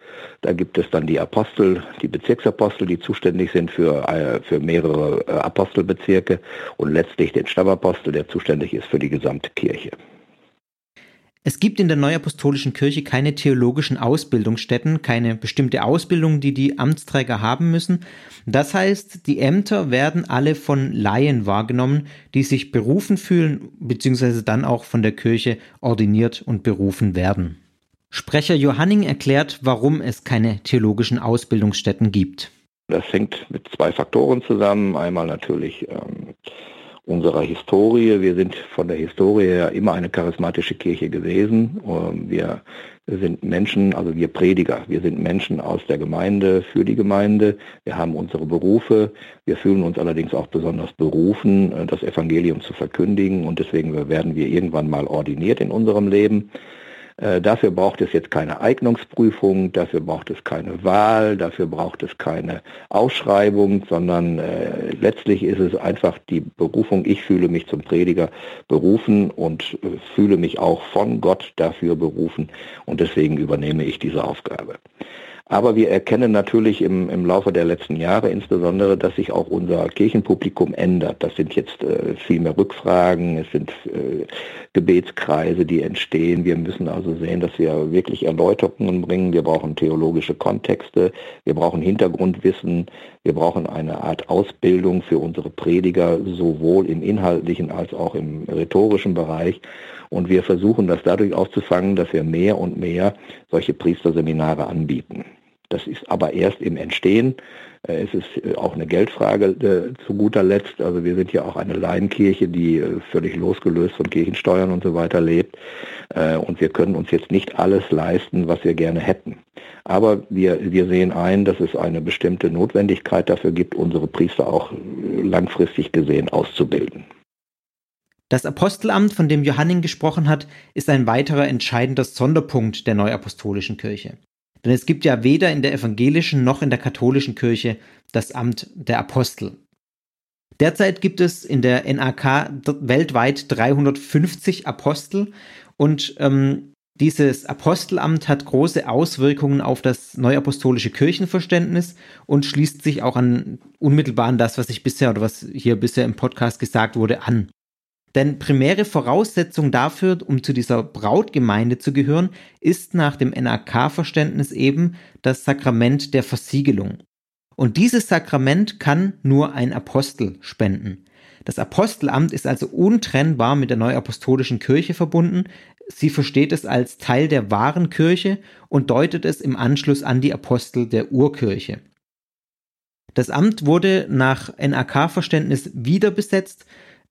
S7: Da gibt es dann die Apostel, die Bezirksapostel, die zuständig sind für, äh, für mehrere äh, Apostelbezirke und letztlich den Stammapostel, der zuständig ist für die gesamte Kirche.
S5: Es gibt in der Neuapostolischen Kirche keine theologischen Ausbildungsstätten, keine bestimmte Ausbildung, die die Amtsträger haben müssen. Das heißt, die Ämter werden alle von Laien wahrgenommen, die sich berufen fühlen, beziehungsweise dann auch von der Kirche ordiniert und berufen werden. Sprecher Johanning erklärt, warum es keine theologischen Ausbildungsstätten gibt.
S7: Das hängt mit zwei Faktoren zusammen. Einmal natürlich ähm, unserer Historie. Wir sind von der Historie her immer eine charismatische Kirche gewesen. Ähm, wir sind Menschen, also wir Prediger, wir sind Menschen aus der Gemeinde, für die Gemeinde. Wir haben unsere Berufe. Wir fühlen uns allerdings auch besonders berufen, äh, das Evangelium zu verkündigen. Und deswegen werden wir irgendwann mal ordiniert in unserem Leben. Äh, dafür braucht es jetzt keine Eignungsprüfung, dafür braucht es keine Wahl, dafür braucht es keine Ausschreibung, sondern äh, letztlich ist es einfach die Berufung. Ich fühle mich zum Prediger berufen und äh, fühle mich auch von Gott dafür berufen und deswegen übernehme ich diese Aufgabe. Aber wir erkennen natürlich im, im Laufe der letzten Jahre insbesondere, dass sich auch unser Kirchenpublikum ändert. Das sind jetzt äh, viel mehr Rückfragen, es sind äh, Gebetskreise, die entstehen. Wir müssen also sehen, dass wir wirklich Erläuterungen bringen. Wir brauchen theologische Kontexte, wir brauchen Hintergrundwissen, wir brauchen eine Art Ausbildung für unsere Prediger, sowohl im inhaltlichen als auch im rhetorischen Bereich. Und wir versuchen das dadurch aufzufangen, dass wir mehr und mehr solche Priesterseminare anbieten. Das ist aber erst im Entstehen. Äh, es ist äh, auch eine Geldfrage äh, zu guter Letzt. Also wir sind ja auch eine Laienkirche, die völlig losgelöst von Kirchensteuern und so weiter lebt. Und wir können uns jetzt nicht alles leisten, was wir gerne hätten. Aber wir, wir sehen ein, dass es eine bestimmte Notwendigkeit dafür gibt, unsere Priester auch langfristig gesehen auszubilden.
S5: Das Apostelamt, von dem Johanning gesprochen hat, ist ein weiterer entscheidender Sonderpunkt der Neuapostolischen Kirche. Denn es gibt ja weder in der evangelischen noch in der katholischen Kirche das Amt der Apostel. Derzeit gibt es in der NAK weltweit 350 Apostel und ähm, dieses Apostelamt hat große Auswirkungen auf das neuapostolische Kirchenverständnis und schließt sich auch an unmittelbar an das, was ich bisher oder was hier bisher im Podcast gesagt wurde, an. Denn primäre Voraussetzung dafür, um zu dieser Brautgemeinde zu gehören, ist nach dem NRK-Verständnis eben das Sakrament der Versiegelung. Und dieses Sakrament kann nur ein Apostel spenden. Das Apostelamt ist also untrennbar mit der neuapostolischen Kirche verbunden. Sie versteht es als Teil der wahren Kirche und deutet es im Anschluss an die Apostel der Urkirche. Das Amt wurde nach NRK-Verständnis wieder besetzt,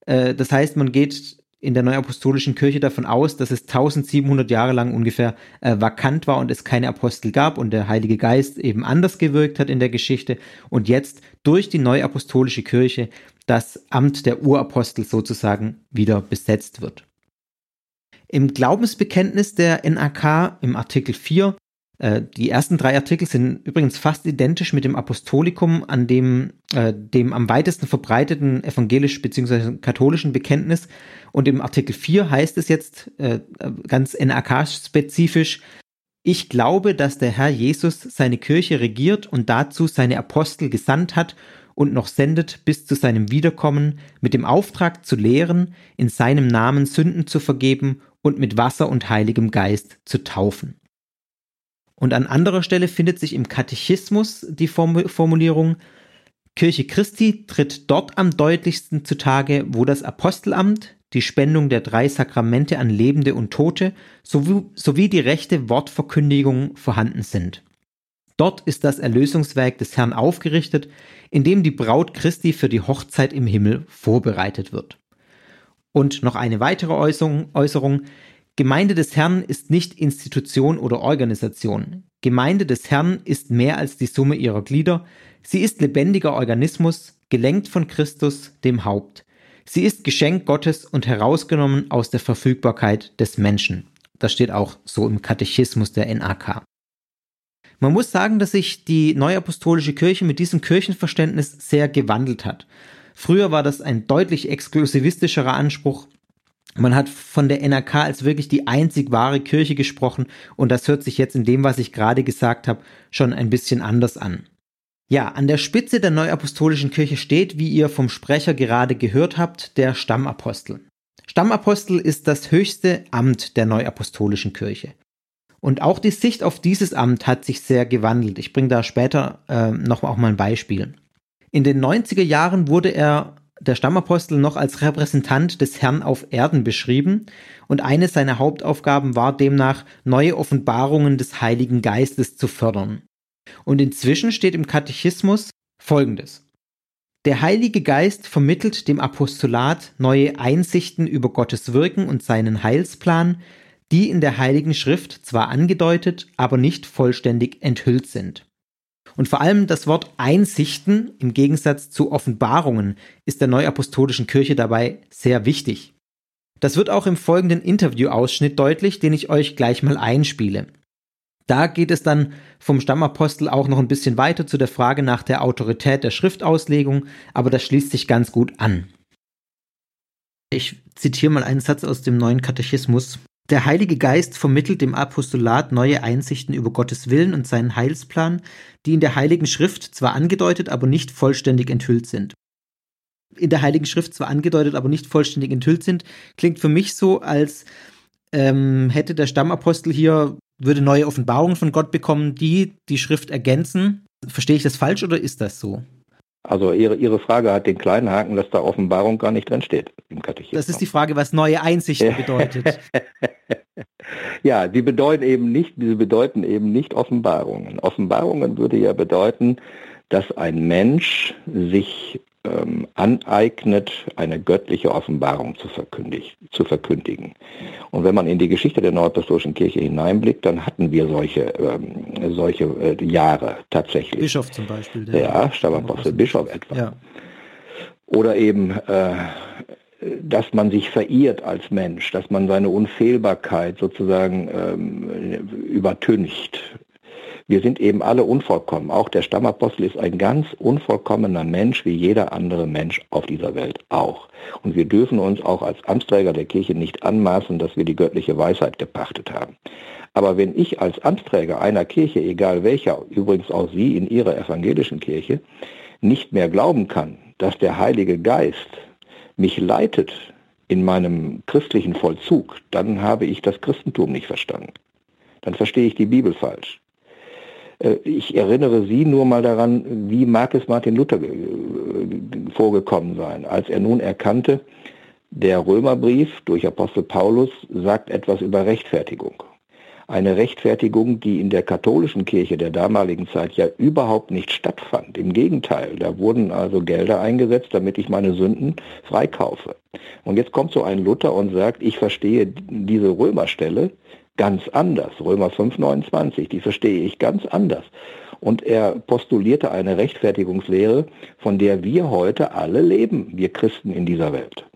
S5: äh, das heißt, man geht in der Neuapostolischen Kirche davon aus, dass es 1700 Jahre lang ungefähr äh, vakant war und es keine Apostel gab und der Heilige Geist eben anders gewirkt hat in der Geschichte und jetzt durch die Neuapostolische Kirche das Amt der Urapostel sozusagen wieder besetzt wird. Im Glaubensbekenntnis der NAK im Artikel 4 äh, die ersten drei Artikel sind übrigens fast identisch mit dem Apostolikum, an dem, äh, dem am weitesten verbreiteten evangelisch bzw. katholischen Bekenntnis. Und im Artikel 4 heißt es jetzt äh, ganz NRK-spezifisch, ich glaube, dass der Herr Jesus seine Kirche regiert und dazu seine Apostel gesandt hat und noch sendet bis zu seinem Wiederkommen mit dem Auftrag zu lehren, in seinem Namen Sünden zu vergeben und mit Wasser und Heiligem Geist zu taufen. Und an anderer Stelle findet sich im Katechismus die Formulierung, Kirche Christi tritt dort am deutlichsten zutage, wo das Apostelamt, die Spendung der drei Sakramente an Lebende und Tote sowie, sowie die rechte Wortverkündigung vorhanden sind. Dort ist das Erlösungswerk des Herrn aufgerichtet, in dem die Braut Christi für die Hochzeit im Himmel vorbereitet wird. Und noch eine weitere Äußerung, Äußerung Gemeinde des Herrn ist nicht Institution oder Organisation. Gemeinde des Herrn ist mehr als die Summe ihrer Glieder. Sie ist lebendiger Organismus, gelenkt von Christus, dem Haupt. Sie ist Geschenk Gottes und herausgenommen aus der Verfügbarkeit des Menschen. Das steht auch so im Katechismus der NAK. Man muss sagen, dass sich die neuapostolische Kirche mit diesem Kirchenverständnis sehr gewandelt hat. Früher war das ein deutlich exklusivistischerer Anspruch. Man hat von der NRK als wirklich die einzig wahre Kirche gesprochen und das hört sich jetzt in dem, was ich gerade gesagt habe, schon ein bisschen anders an. Ja, an der Spitze der neuapostolischen Kirche steht, wie ihr vom Sprecher gerade gehört habt, der Stammapostel. Stammapostel ist das höchste Amt der neuapostolischen Kirche. Und auch die Sicht auf dieses Amt hat sich sehr gewandelt. Ich bringe da später äh, noch auch mal ein Beispiel. In den 90er Jahren wurde er der Stammapostel noch als Repräsentant des Herrn auf Erden beschrieben und eine seiner Hauptaufgaben war demnach, neue Offenbarungen des Heiligen Geistes zu fördern. Und inzwischen steht im Katechismus Folgendes. Der Heilige Geist vermittelt dem Apostolat neue Einsichten über Gottes Wirken und seinen Heilsplan, die in der Heiligen Schrift zwar angedeutet, aber nicht vollständig enthüllt sind. Und vor allem das Wort Einsichten im Gegensatz zu Offenbarungen ist der neuapostolischen Kirche dabei sehr wichtig. Das wird auch im folgenden Interviewausschnitt deutlich, den ich euch gleich mal einspiele. Da geht es dann vom Stammapostel auch noch ein bisschen weiter zu der Frage nach der Autorität der Schriftauslegung, aber das schließt sich ganz gut an. Ich zitiere mal einen Satz aus dem neuen Katechismus. Der Heilige Geist vermittelt dem Apostolat neue Einsichten über Gottes Willen und seinen Heilsplan, die in der Heiligen Schrift zwar angedeutet, aber nicht vollständig enthüllt sind. In der Heiligen Schrift zwar angedeutet, aber nicht vollständig enthüllt sind, klingt für mich so, als ähm, hätte der Stammapostel hier, würde neue Offenbarungen von Gott bekommen, die die Schrift ergänzen. Verstehe ich das falsch oder ist das so?
S7: Also Ihre, Ihre Frage hat den kleinen Haken, dass da Offenbarung gar nicht drin steht im Katechismus.
S5: Das ist die Frage, was neue Einsichten <laughs> bedeutet.
S7: ja, die bedeuten eben nicht, sie bedeuten eben nicht Offenbarungen. Offenbarungen würde ja bedeuten, dass ein Mensch sich ähm, aneignet, eine göttliche Offenbarung zu, zu, verkündigen. Und wenn man in die Geschichte der Neuapostolischen Kirche hineinblickt, dann hatten wir solche, ähm, solche äh, Jahre tatsächlich.
S5: Bischof zum Beispiel.
S7: ja, Stammapostel Bischof etwa. Ja. Oder eben, äh, dass man sich verirrt als Mensch, dass man seine Unfehlbarkeit sozusagen ähm, übertüncht, wir sind eben alle unvollkommen. Auch der Stammapostel ist ein ganz unvollkommener Mensch, wie jeder andere Mensch auf dieser Welt auch. Und wir dürfen uns auch als Amtsträger der Kirche nicht anmaßen, dass wir die göttliche Weisheit gepachtet haben. Aber wenn ich als Amtsträger einer Kirche, egal welcher, übrigens auch Sie in Ihrer evangelischen Kirche, nicht mehr glauben kann, dass der Heilige Geist mich leitet in meinem christlichen Vollzug, dann habe ich das Christentum nicht verstanden. Dann verstehe ich die Bibel falsch. Äh, ich erinnere Sie nur mal daran, wie mag es Martin Luther vorgekommen sein, als er nun erkannte, der Römerbrief durch Apostel Paulus sagt etwas über Rechtfertigung. eine Rechtfertigung, die in der katholischen Kirche der damaligen Zeit ja überhaupt nicht stattfand. Im Gegenteil, da wurden also Gelder eingesetzt, damit ich meine Sünden freikaufe. Und jetzt kommt so ein Luther und sagt, ich verstehe diese Römerstelle ganz anders. Römer 5, 29, die verstehe ich ganz anders. Und er postulierte eine Rechtfertigungslehre, von der wir heute alle leben, wir Christen in dieser Welt.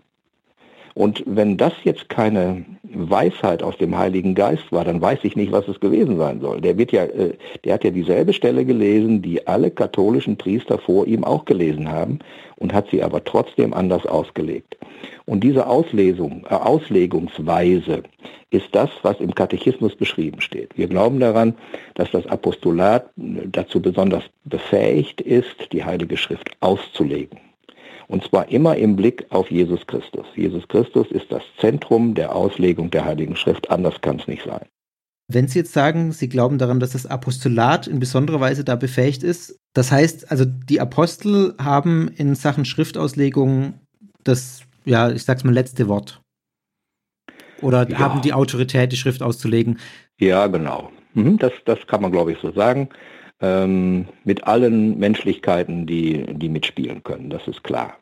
S7: Und wenn das jetzt keine Weisheit aus dem Heiligen Geist war, dann weiß ich nicht, was es gewesen sein soll. Der wird ja, äh, der hat ja dieselbe Stelle gelesen, die alle katholischen Priester vor ihm auch gelesen haben und hat sie aber trotzdem anders ausgelegt. Und diese Auslesung, äh, Auslegungsweise ist das, was im Katechismus beschrieben steht. Wir glauben daran, dass das Apostolat äh, dazu besonders befähigt ist, die Heilige Schrift auszulegen. Und zwar immer im Blick auf Jesus Christus. Jesus Christus ist das Zentrum der Auslegung der Heiligen Schrift, anders kann es nicht sein.
S5: Wenn Sie jetzt sagen, Sie glauben daran, dass das Apostolat in besonderer Weise da befähigt ist, das heißt, also die Apostel haben in Sachen Schriftauslegung das, ja, ich sag's mal, letzte Wort. Oder ja. haben die Autorität, die Schrift auszulegen?
S7: Ja, genau. Mhm, das, das kann man, glaube ich, so sagen ähm, mit allen Menschlichkeiten, die, die mitspielen können. Das ist klar.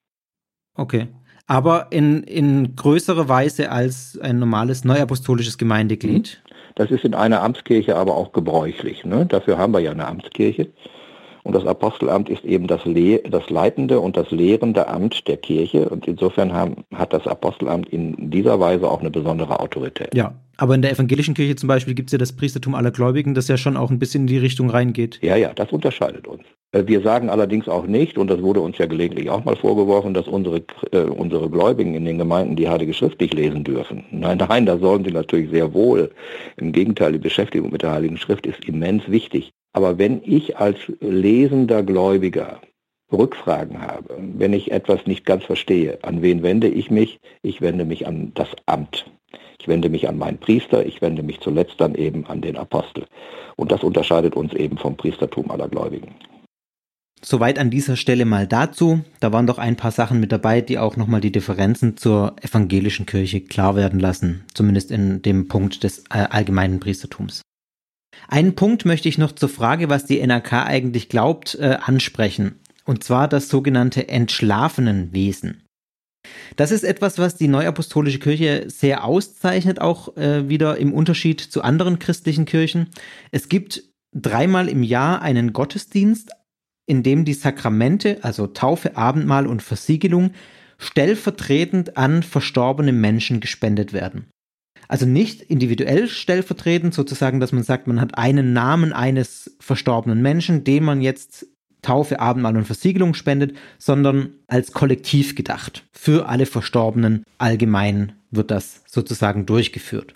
S5: Okay. Aber in, in größerer Weise als ein normales neuapostolisches Gemeindeglied?
S7: Das ist in einer Amtskirche aber auch gebräuchlich. Ne? Dafür haben wir ja eine Amtskirche. Und das Apostelamt ist eben das, Le das leitende und das lehrende Amt der Kirche. Und insofern haben, hat das Apostelamt in dieser Weise auch eine besondere Autorität.
S5: Ja, aber in der evangelischen Kirche zum Beispiel gibt es ja das Priestertum aller Gläubigen, das ja schon auch ein bisschen in die Richtung reingeht.
S7: Ja, ja, das unterscheidet uns. Äh, wir sagen allerdings auch nicht, und das wurde uns ja gelegentlich auch mal vorgeworfen, dass unsere, äh, unsere Gläubigen in den Gemeinden die Heilige Schrift nicht lesen dürfen. Nein, nein, da sollen sie natürlich sehr wohl. Im Gegenteil, die Beschäftigung mit der Heiligen Schrift ist immens wichtig. Aber wenn ich als lesender Gläubiger Rückfragen habe, wenn ich etwas nicht ganz verstehe, an wen wende ich mich? Ich wende mich an das Amt. Ich wende mich an meinen Priester, ich wende mich zuletzt dann eben an den Apostel. Und das unterscheidet uns eben vom Priestertum aller Gläubigen.
S5: Soweit an dieser Stelle mal dazu. Da waren doch ein paar Sachen mit dabei, die auch nochmal die Differenzen zur evangelischen Kirche klar werden lassen, zumindest in dem Punkt des äh, allgemeinen Priestertums. Einen Punkt möchte ich noch zur Frage, was die NRK eigentlich glaubt, äh, ansprechen. Und zwar das sogenannte entschlafenen Wesen. Das ist etwas, was die Neuapostolische Kirche sehr auszeichnet, auch äh, wieder im Unterschied zu anderen christlichen Kirchen. Es gibt dreimal im Jahr einen Gottesdienst, in dem die Sakramente, also Taufe, Abendmahl und Versiegelung, stellvertretend an verstorbene Menschen gespendet werden. Also nicht individuell stellvertretend, sozusagen, dass man sagt, man hat einen Namen eines verstorbenen Menschen, den man jetzt Taufe, Abendmahl und Versiegelung spendet, sondern als Kollektiv gedacht. Für alle Verstorbenen allgemein wird das sozusagen durchgeführt.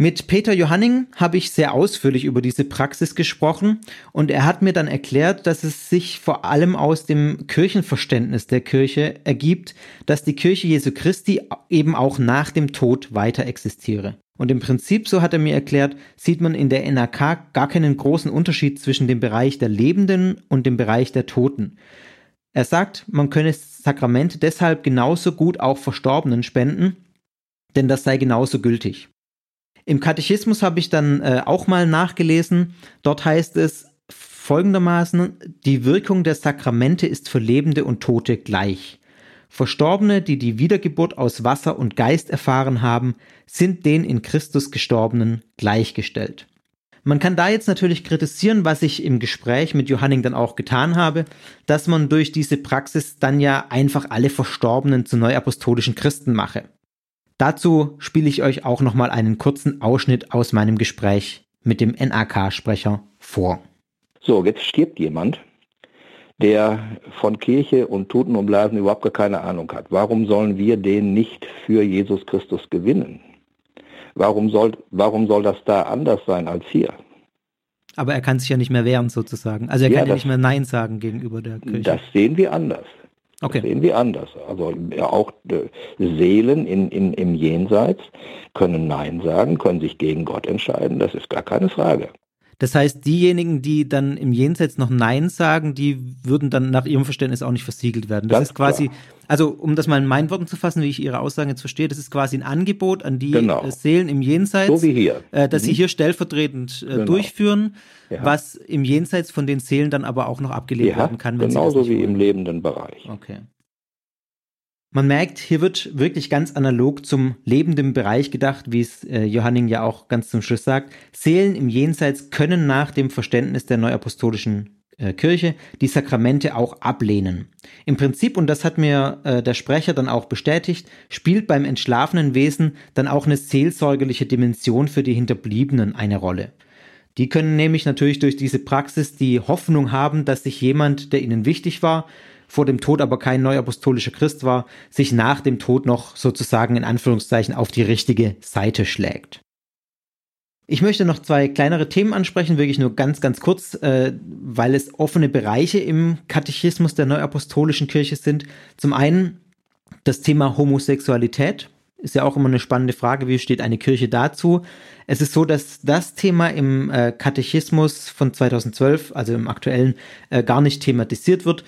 S5: Mit Peter Johanning habe ich sehr ausführlich über diese Praxis gesprochen und er hat mir dann erklärt, dass es sich vor allem aus dem Kirchenverständnis der Kirche ergibt, dass die Kirche Jesu Christi eben auch nach dem Tod weiter existiere. Und im Prinzip, so hat er mir erklärt, sieht man in der NRK gar keinen großen Unterschied zwischen dem Bereich der Lebenden und dem Bereich der Toten. Er sagt, man könne Sakramente deshalb genauso gut auch Verstorbenen spenden, denn das sei genauso gültig. Im Katechismus habe ich dann äh, auch mal nachgelesen. Dort heißt es folgendermaßen, die Wirkung der Sakramente ist für Lebende und Tote gleich. Verstorbene, die die Wiedergeburt aus Wasser und Geist erfahren haben, sind den in Christus Gestorbenen gleichgestellt. Man kann da jetzt natürlich kritisieren, was ich im Gespräch mit Johanning dann auch getan habe, dass man durch diese Praxis dann ja einfach alle Verstorbenen zu neuapostolischen Christen mache. Dazu spiele ich euch auch nochmal einen kurzen Ausschnitt aus meinem Gespräch mit dem NAK-Sprecher vor.
S7: So, jetzt stirbt jemand, der von Kirche und Tuten und Blasen überhaupt gar keine Ahnung hat. Warum sollen wir den nicht für Jesus Christus gewinnen? Warum soll, warum soll das da anders sein als hier?
S5: Aber er kann sich ja nicht mehr wehren sozusagen. Also er ja, kann ja nicht mehr Nein sagen gegenüber der Kirche.
S7: Das sehen wir anders. Okay. Das sehen wir anders. Also ja, auch äh, Seelen in, in, im Jenseits können Nein sagen, können sich gegen Gott entscheiden. Das ist gar keine Frage.
S5: Das heißt, diejenigen, die dann im Jenseits noch Nein sagen, die würden dann nach ihrem Verständnis auch nicht versiegelt werden. Das Ganz ist quasi, klar. also um das mal in meinen Worten zu fassen, wie ich Ihre Aussagen jetzt verstehe, das ist quasi ein Angebot an die genau. Äh, Seelen im Jenseits,
S7: so.
S5: Äh, dass mhm. sie hier stellvertretend äh, genau. durchführen, ja. was im Jenseits von den Seelen dann aber auch noch abgelehnt ja, werden kann.
S7: Wenn genauso wie wollen. im lebenden Bereich.
S5: Okay. Man merkt, hier wird wirklich ganz analog zum lebenden Bereich gedacht, wie es äh, Johanning ja auch ganz zum Schluss sagt. Seelen im Jenseits können nach dem Verständnis der neuapostolischen äh, Kirche die Sakramente auch ablehnen. Im Prinzip, und das hat mir äh, der Sprecher dann auch bestätigt, spielt beim entschlafenen Wesen dann auch eine seelsorgerliche Dimension für die Hinterbliebenen eine Rolle. Die können nämlich natürlich durch diese Praxis die Hoffnung haben, dass sich jemand, der ihnen wichtig war, vor dem Tod aber kein neuapostolischer Christ war, sich nach dem Tod noch sozusagen in Anführungszeichen auf die richtige Seite schlägt. Ich möchte noch zwei kleinere Themen ansprechen, wirklich nur ganz, ganz kurz, äh, weil es offene Bereiche im Katechismus der Neuapostolischen Kirche sind. Zum einen das Thema Homosexualität. Ist ja auch immer eine spannende Frage, wie steht eine Kirche dazu? Es ist so, dass das Thema im äh, Katechismus von 2012, also im aktuellen, äh, gar nicht thematisiert wird.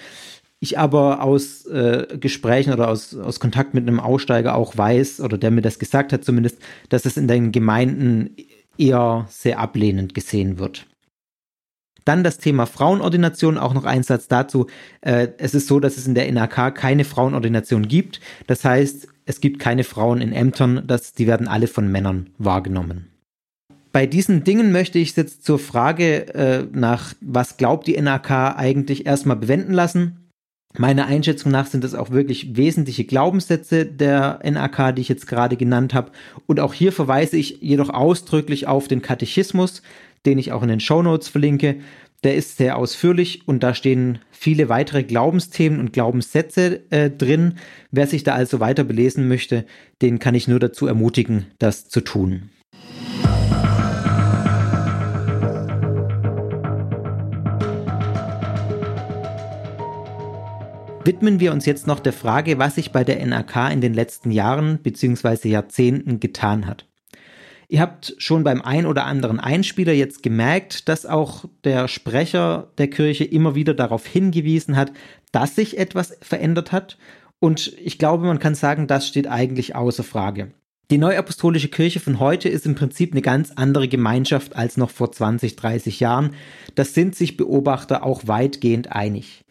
S5: Ich aber aus äh, Gesprächen oder aus, aus Kontakt mit einem Aussteiger auch weiß, oder der mir das gesagt hat zumindest, dass es in den Gemeinden eher sehr ablehnend gesehen wird. Dann das Thema Frauenordination, auch noch ein Satz dazu. Äh, es ist so, dass es in der NRK keine Frauenordination gibt. Das heißt, es gibt keine Frauen in Ämtern, das, die werden alle von Männern wahrgenommen. Bei diesen Dingen möchte ich jetzt zur Frage äh, nach, was glaubt die NRK eigentlich erstmal bewenden lassen. Meiner Einschätzung nach sind das auch wirklich wesentliche Glaubenssätze der NAK, die ich jetzt gerade genannt habe. Und auch hier verweise ich jedoch ausdrücklich auf den Katechismus, den ich auch in den Show Notes verlinke. Der ist sehr ausführlich und da stehen viele weitere Glaubensthemen und Glaubenssätze äh, drin. Wer sich da also weiter belesen möchte, den kann ich nur dazu ermutigen, das zu tun. Widmen wir uns jetzt noch der Frage, was sich bei der NRK in den letzten Jahren bzw. Jahrzehnten getan hat. Ihr habt schon beim ein oder anderen Einspieler jetzt gemerkt, dass auch der Sprecher der Kirche immer wieder darauf hingewiesen hat, dass sich etwas verändert hat. Und ich glaube, man kann sagen, das steht eigentlich außer Frage. Die neuapostolische Kirche von heute ist im Prinzip eine ganz andere Gemeinschaft als noch vor 20, 30 Jahren. Das sind sich Beobachter auch weitgehend einig.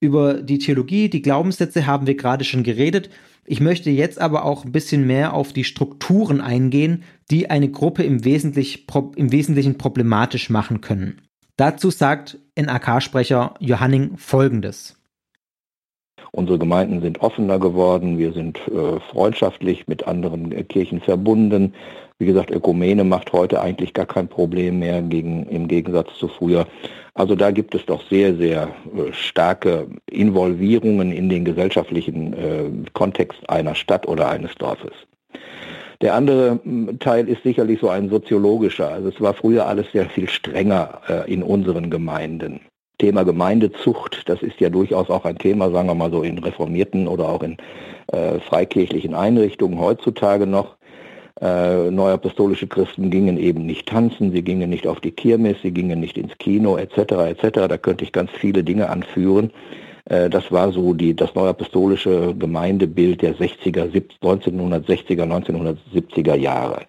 S5: Über die Theologie, die Glaubenssätze haben wir gerade schon geredet. Ich möchte jetzt aber auch ein bisschen mehr auf die Strukturen eingehen, die eine Gruppe im, Wesentlich, im Wesentlichen problematisch machen können. Dazu sagt NAK-Sprecher Johanning Folgendes.
S7: Unsere Gemeinden sind offener geworden, wir sind äh, freundschaftlich mit anderen äh, Kirchen verbunden. Wie gesagt, Ökumene macht heute eigentlich gar kein Problem mehr gegen, im Gegensatz zu früher. Also da gibt es doch sehr, sehr äh, starke Involvierungen in den gesellschaftlichen äh, Kontext einer Stadt oder eines Dorfes. Der andere Teil ist sicherlich so ein soziologischer. Also es war früher alles sehr viel strenger äh, in unseren Gemeinden. Thema Gemeindezucht, das ist ja durchaus auch ein Thema, sagen wir mal so in reformierten oder auch in äh, freikirchlichen Einrichtungen heutzutage noch. Äh, neuapostolische Christen gingen eben nicht tanzen, sie gingen nicht auf die Kirmes, sie gingen nicht ins Kino etc. etc. Da könnte ich ganz viele Dinge anführen. Äh, das war so die, das neuapostolische Gemeindebild der 60er, 1960er, 1970er Jahre.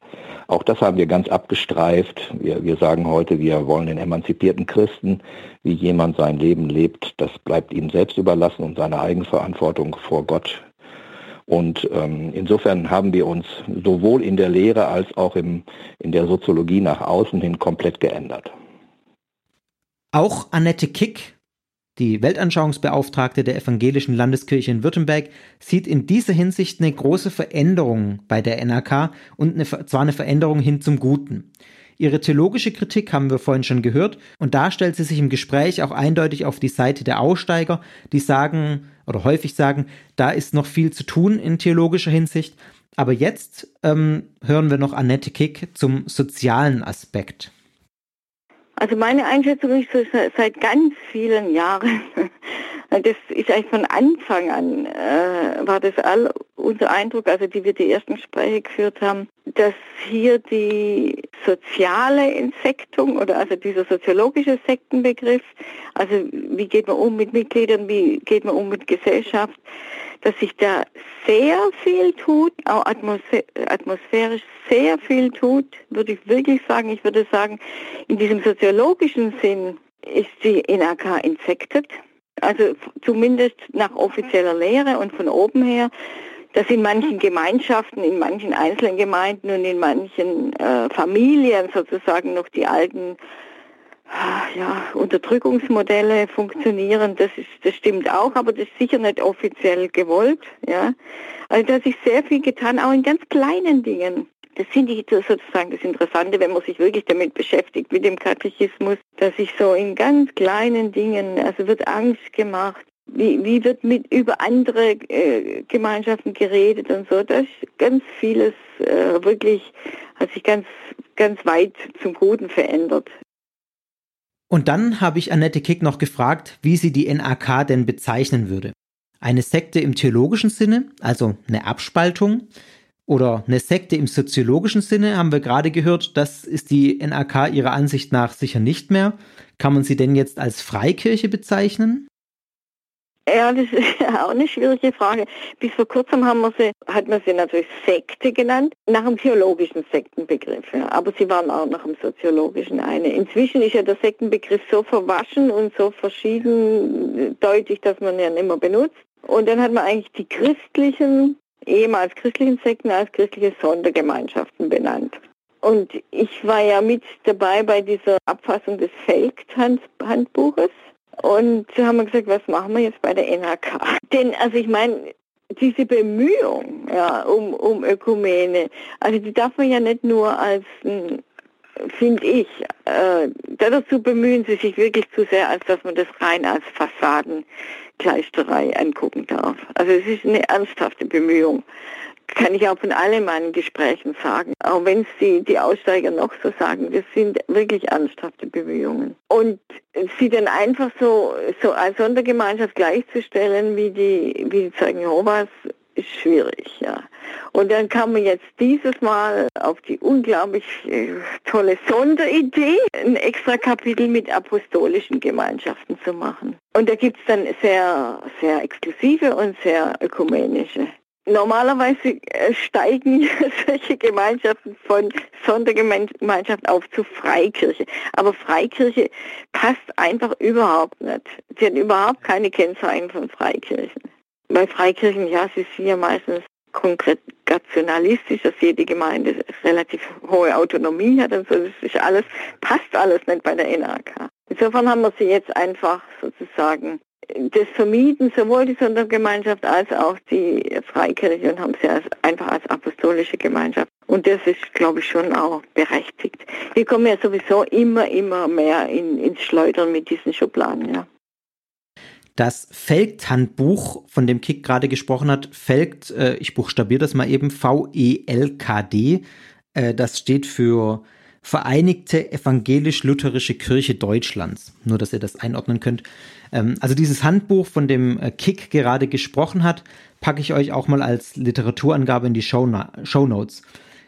S7: Auch das haben wir ganz abgestreift. Wir, wir sagen heute, wir wollen den emanzipierten Christen, wie jemand sein Leben lebt, das bleibt ihm selbst überlassen und seine Eigenverantwortung vor Gott. Und ähm, insofern haben wir uns sowohl in der Lehre als auch im, in der Soziologie nach außen hin komplett geändert.
S5: Auch Annette Kick die Weltanschauungsbeauftragte der Evangelischen Landeskirche in Württemberg sieht in dieser Hinsicht eine große Veränderung bei der NRK und eine, zwar eine Veränderung hin zum Guten. Ihre theologische Kritik haben wir vorhin schon gehört und da stellt sie sich im Gespräch auch eindeutig auf die Seite der Aussteiger, die sagen oder häufig sagen, da ist noch viel zu tun in theologischer Hinsicht. Aber jetzt ähm, hören wir noch Annette Kick zum sozialen Aspekt.
S6: Also meine Einschätzung ist seit ganz vielen Jahren, <laughs> das ist eigentlich von Anfang an, äh, war das all unser Eindruck, also die wir die ersten Gespräche geführt haben, dass hier die soziale Insektung oder also dieser soziologische Sektenbegriff, also wie geht man um mit Mitgliedern, wie geht man um mit Gesellschaft, dass sich da sehr viel tut, auch atmosphärisch sehr viel tut, würde ich wirklich sagen. Ich würde sagen, in diesem soziologischen Sinn ist die NRK infected. Also zumindest nach offizieller Lehre und von oben her dass in manchen Gemeinschaften, in manchen einzelnen Gemeinden und in manchen äh, Familien sozusagen noch die alten ja, Unterdrückungsmodelle funktionieren, das, ist, das stimmt auch, aber das ist sicher nicht offiziell gewollt. Ja. Also da hat sich sehr viel getan, auch in ganz kleinen Dingen. Das finde ich sozusagen das Interessante, wenn man sich wirklich damit beschäftigt, mit dem Katechismus, dass sich so in ganz kleinen Dingen, also wird Angst gemacht, wie, wie wird mit über andere äh, Gemeinschaften geredet und so. Da ist ganz vieles äh, wirklich, hat sich ganz, ganz weit zum Guten verändert.
S5: Und dann habe ich Annette Kick noch gefragt, wie sie die NAK denn bezeichnen würde. Eine Sekte im theologischen Sinne, also eine Abspaltung, oder eine Sekte im soziologischen Sinne, haben wir gerade gehört, das ist die NAK ihrer Ansicht nach sicher nicht mehr. Kann man sie denn jetzt als Freikirche bezeichnen?
S6: Ja, das ist <laughs> auch eine schwierige Frage. Bis vor kurzem haben wir sie, hat man sie natürlich Sekte genannt, nach dem theologischen Sektenbegriff. Ja. Aber sie waren auch nach dem soziologischen eine. Inzwischen ist ja der Sektenbegriff so verwaschen und so verschieden deutlich, dass man ihn mehr benutzt. Und dann hat man eigentlich die christlichen, ehemals christlichen Sekten als christliche Sondergemeinschaften benannt. Und ich war ja mit dabei bei dieser Abfassung des Felkt-Handbuches. Und so haben wir gesagt, was machen wir jetzt bei der NRK? Denn, also ich meine, diese Bemühung ja, um, um Ökumene, also die darf man ja nicht nur als, finde ich, äh, dazu bemühen sie sich wirklich zu sehr, als dass man das rein als Fassadenkleisterei angucken darf. Also es ist eine ernsthafte Bemühung kann ich auch von allen meinen Gesprächen sagen, auch wenn es die, Aussteiger noch so sagen, das sind wirklich ernsthafte Bemühungen. Und sie dann einfach so, so als Sondergemeinschaft gleichzustellen wie die, wie die Zeugen Jehovas, ist schwierig, ja. Und dann kam man jetzt dieses Mal auf die unglaublich äh, tolle Sonderidee, ein extra Kapitel mit apostolischen Gemeinschaften zu machen. Und da gibt es dann sehr, sehr exklusive und sehr ökumenische. Normalerweise äh, steigen <laughs> solche Gemeinschaften von Sondergemeinschaft auf zu Freikirche. Aber Freikirche passt einfach überhaupt nicht. Sie hat überhaupt keine Kennzeichen von Freikirchen. Bei Freikirchen, ja, sie sind ja meistens kongregationalistisch, dass jede Gemeinde relativ hohe Autonomie hat und so. Das ist alles, passt alles nicht bei der NAK. Insofern haben wir sie jetzt einfach sozusagen das vermieden, sowohl die Sondergemeinschaft als auch die Freikirche und haben sie als, einfach als apostolische Gemeinschaft. Und das ist, glaube ich, schon auch berechtigt. Wir kommen ja sowieso immer, immer mehr in, ins Schleudern mit diesen Schubladen, ja.
S5: Das Felkt-Handbuch, von dem Kick gerade gesprochen hat, Felkt, äh, ich buchstabiere das mal eben, V-E-L-K-D, äh, das steht für Vereinigte Evangelisch-Lutherische Kirche Deutschlands. Nur, dass ihr das einordnen könnt. Ähm, also dieses Handbuch, von dem äh, Kick gerade gesprochen hat, packe ich euch auch mal als Literaturangabe in die Show, Show Notes.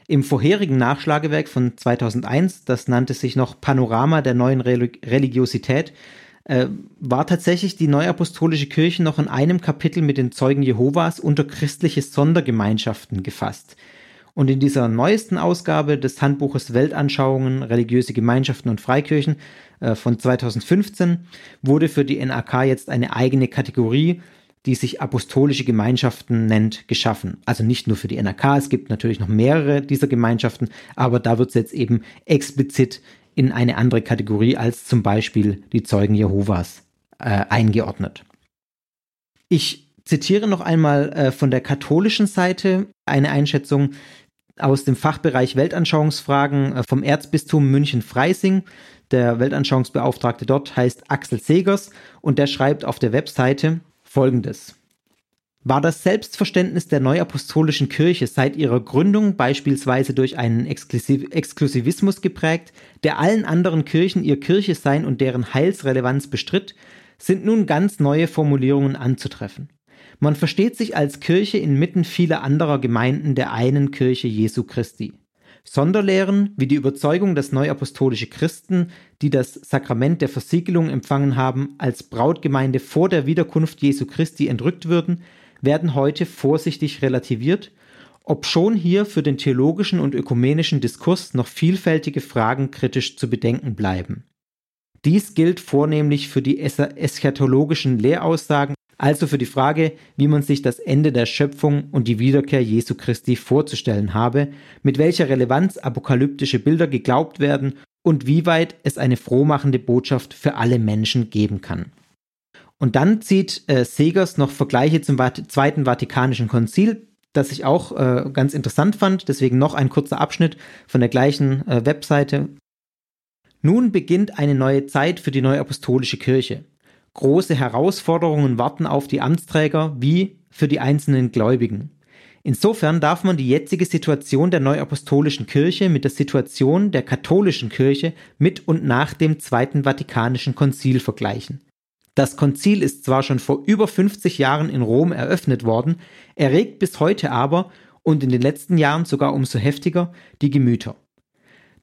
S5: Im vorherigen Nachschlagewerk von 2001, das nannte sich noch Panorama der neuen Religiosität, äh, war tatsächlich die Neuapostolische Kirche noch in einem Kapitel mit den Zeugen Jehovas unter christliche Sondergemeinschaften gefasst. Und in dieser neuesten Ausgabe des Handbuches Weltanschauungen, religiöse Gemeinschaften und Freikirchen äh, von 2015 wurde für die NAK jetzt eine eigene Kategorie, die sich apostolische Gemeinschaften nennt, geschaffen. Also nicht nur für die NAK, es gibt natürlich noch mehrere dieser Gemeinschaften, aber da wird es jetzt eben explizit in eine andere Kategorie als zum Beispiel die Zeugen Jehovas äh, eingeordnet. Ich zitiere noch einmal äh, von der katholischen Seite eine Einschätzung, aus dem Fachbereich Weltanschauungsfragen äh, vom Erzbistum München-Freising. Der Weltanschauungsbeauftragte dort heißt Axel Segers und der schreibt auf der Webseite folgendes. War das Selbstverständnis der neuapostolischen Kirche seit ihrer Gründung beispielsweise durch einen Exklusiv Exklusivismus geprägt, der allen anderen Kirchen ihr Kirche sein und deren Heilsrelevanz bestritt, sind nun ganz neue Formulierungen anzutreffen. Man versteht sich als Kirche inmitten vieler anderer Gemeinden der einen Kirche Jesu Christi. Sonderlehren wie die Überzeugung, dass neuapostolische Christen, die das Sakrament der Versiegelung empfangen haben, als Brautgemeinde vor der Wiederkunft Jesu Christi entrückt würden, werden heute vorsichtig relativiert, obschon hier für den theologischen und ökumenischen Diskurs noch vielfältige Fragen kritisch zu bedenken bleiben. Dies gilt vornehmlich für die eschatologischen Lehraussagen, also für die Frage, wie man sich das Ende der Schöpfung und die Wiederkehr Jesu Christi vorzustellen habe, mit welcher Relevanz apokalyptische Bilder geglaubt werden und wie weit es eine frohmachende Botschaft für alle Menschen geben kann. Und dann zieht äh, Segers noch Vergleiche zum Vat Zweiten Vatikanischen Konzil, das ich auch äh, ganz interessant fand, deswegen noch ein kurzer Abschnitt von der gleichen äh, Webseite nun beginnt eine neue Zeit für die neuapostolische Kirche. Große Herausforderungen warten auf die Amtsträger wie für die einzelnen Gläubigen. Insofern darf man die jetzige Situation der neuapostolischen Kirche mit der Situation der katholischen Kirche mit und nach dem Zweiten Vatikanischen Konzil vergleichen. Das Konzil ist zwar schon vor über 50 Jahren in Rom eröffnet worden, erregt bis heute aber und in den letzten Jahren sogar umso heftiger die Gemüter.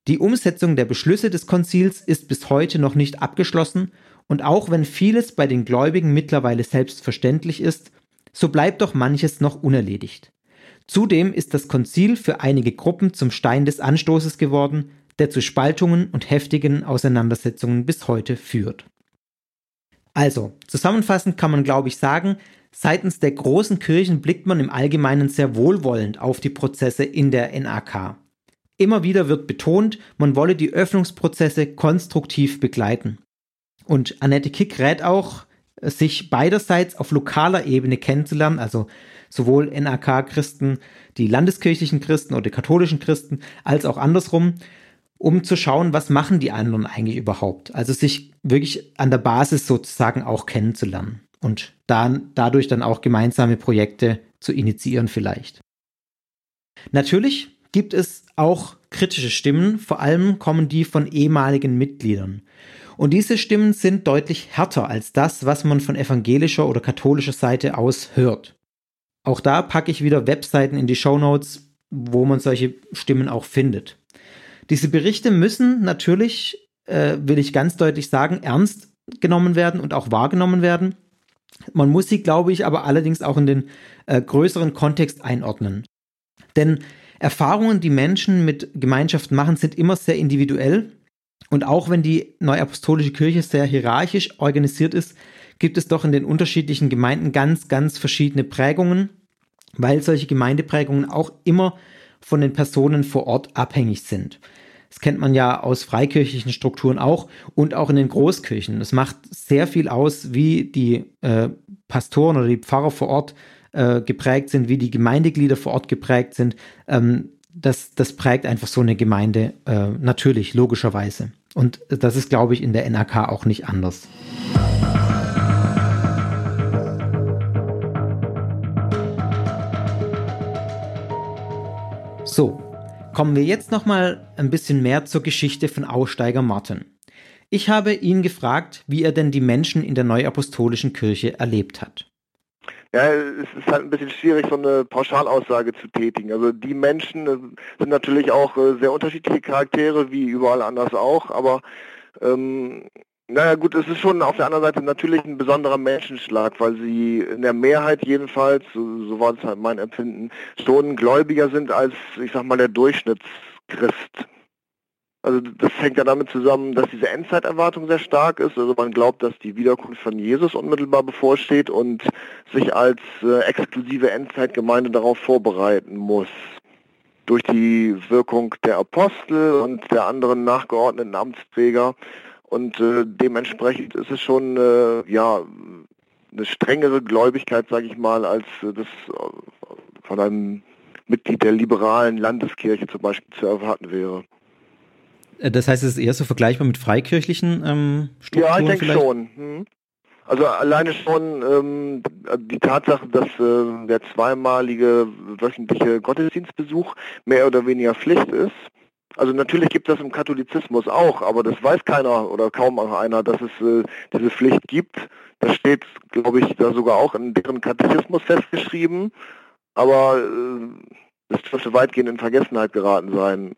S5: Die Umsetzung der Beschlüsse des Konzils ist bis heute noch nicht abgeschlossen und auch wenn vieles bei den Gläubigen mittlerweile selbstverständlich ist, so bleibt doch manches noch unerledigt. Zudem ist das Konzil für einige Gruppen zum Stein des Anstoßes geworden, der zu Spaltungen und heftigen Auseinandersetzungen bis heute führt. Also, zusammenfassend kann man, glaube ich, sagen, seitens der großen Kirchen blickt man im Allgemeinen sehr wohlwollend auf die Prozesse in der NAK. Immer wieder wird betont, man wolle die Öffnungsprozesse konstruktiv begleiten. Und Annette Kick rät auch, sich beiderseits auf lokaler Ebene kennenzulernen, also sowohl NAK-Christen, die landeskirchlichen Christen oder die katholischen Christen, als auch andersrum, um zu schauen, was machen die anderen eigentlich überhaupt. Also sich wirklich an der Basis sozusagen auch kennenzulernen und dann, dadurch dann auch gemeinsame Projekte zu initiieren vielleicht. Natürlich gibt es auch kritische Stimmen, vor allem kommen die von ehemaligen Mitgliedern. Und diese Stimmen sind deutlich härter als das, was man von evangelischer oder katholischer Seite aus hört. Auch da packe ich wieder Webseiten in die Show Notes, wo man solche Stimmen auch findet. Diese Berichte müssen natürlich, äh, will ich ganz deutlich sagen, ernst genommen werden und auch wahrgenommen werden. Man muss sie, glaube ich, aber allerdings auch in den äh, größeren Kontext einordnen. Denn Erfahrungen, die Menschen mit Gemeinschaften machen, sind immer sehr individuell. Und auch wenn die Neuapostolische Kirche sehr hierarchisch organisiert ist, gibt es doch in den unterschiedlichen Gemeinden ganz, ganz verschiedene Prägungen, weil solche Gemeindeprägungen auch immer von den Personen vor Ort abhängig sind. Das kennt man ja aus freikirchlichen Strukturen auch und auch in den Großkirchen. Es macht sehr viel aus, wie die äh, Pastoren oder die Pfarrer vor Ort äh, geprägt sind, wie die Gemeindeglieder vor Ort geprägt sind. Ähm, das, das prägt einfach so eine Gemeinde äh, natürlich, logischerweise. Und das ist, glaube ich, in der NRK auch nicht anders. So, kommen wir jetzt noch mal ein bisschen mehr zur Geschichte von Aussteiger Martin. Ich habe ihn gefragt, wie er denn die Menschen in der Neuapostolischen Kirche erlebt hat.
S4: Ja, es ist halt ein bisschen schwierig, so eine Pauschalaussage zu tätigen. Also die Menschen äh, sind natürlich auch äh, sehr unterschiedliche Charaktere, wie überall anders auch, aber ähm, naja gut, es ist schon auf der anderen Seite natürlich ein besonderer Menschenschlag, weil sie in der Mehrheit jedenfalls, so, so war es halt mein Empfinden, schon gläubiger sind als, ich sag mal, der Durchschnittschrist. Also das hängt ja damit zusammen, dass diese Endzeiterwartung sehr stark ist. Also man glaubt, dass die Wiederkunft von Jesus unmittelbar bevorsteht und sich als äh, exklusive Endzeitgemeinde darauf vorbereiten muss. Durch die Wirkung der Apostel und der anderen nachgeordneten Amtsträger. Und äh, dementsprechend ist es schon äh, ja eine strengere Gläubigkeit, sage ich mal, als äh, das äh, von einem Mitglied der liberalen Landeskirche zum Beispiel zu erwarten wäre.
S5: Äh, das heißt, es ist eher so vergleichbar mit freikirchlichen ähm, Strukturen?
S4: Ja, ich denke schon. Hm. Also alleine schon ähm, die Tatsache, dass äh, der zweimalige wöchentliche Gottesdienstbesuch mehr oder weniger Pflicht ist. Also natürlich gibt es das im Katholizismus auch, aber das weiß keiner oder kaum einer, dass es äh, diese Pflicht gibt. Das steht, glaube ich, da sogar auch in deren Katechismus festgeschrieben. Aber äh, das dürfte weitgehend in Vergessenheit geraten sein.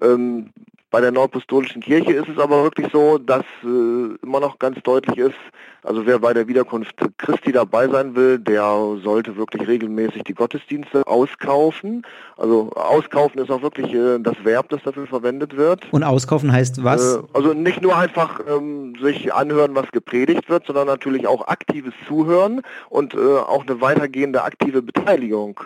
S4: Ähm, bei der Neupostolischen Kirche ist es aber wirklich so, dass äh, immer noch ganz deutlich ist, also wer bei der Wiederkunft Christi dabei sein will, der sollte wirklich regelmäßig die Gottesdienste auskaufen. Also auskaufen ist auch wirklich äh, das Verb, das dafür verwendet wird.
S5: Und auskaufen heißt was?
S4: Äh, also nicht nur einfach ähm, sich anhören, was gepredigt wird, sondern natürlich auch aktives Zuhören und äh, auch eine weitergehende aktive Beteiligung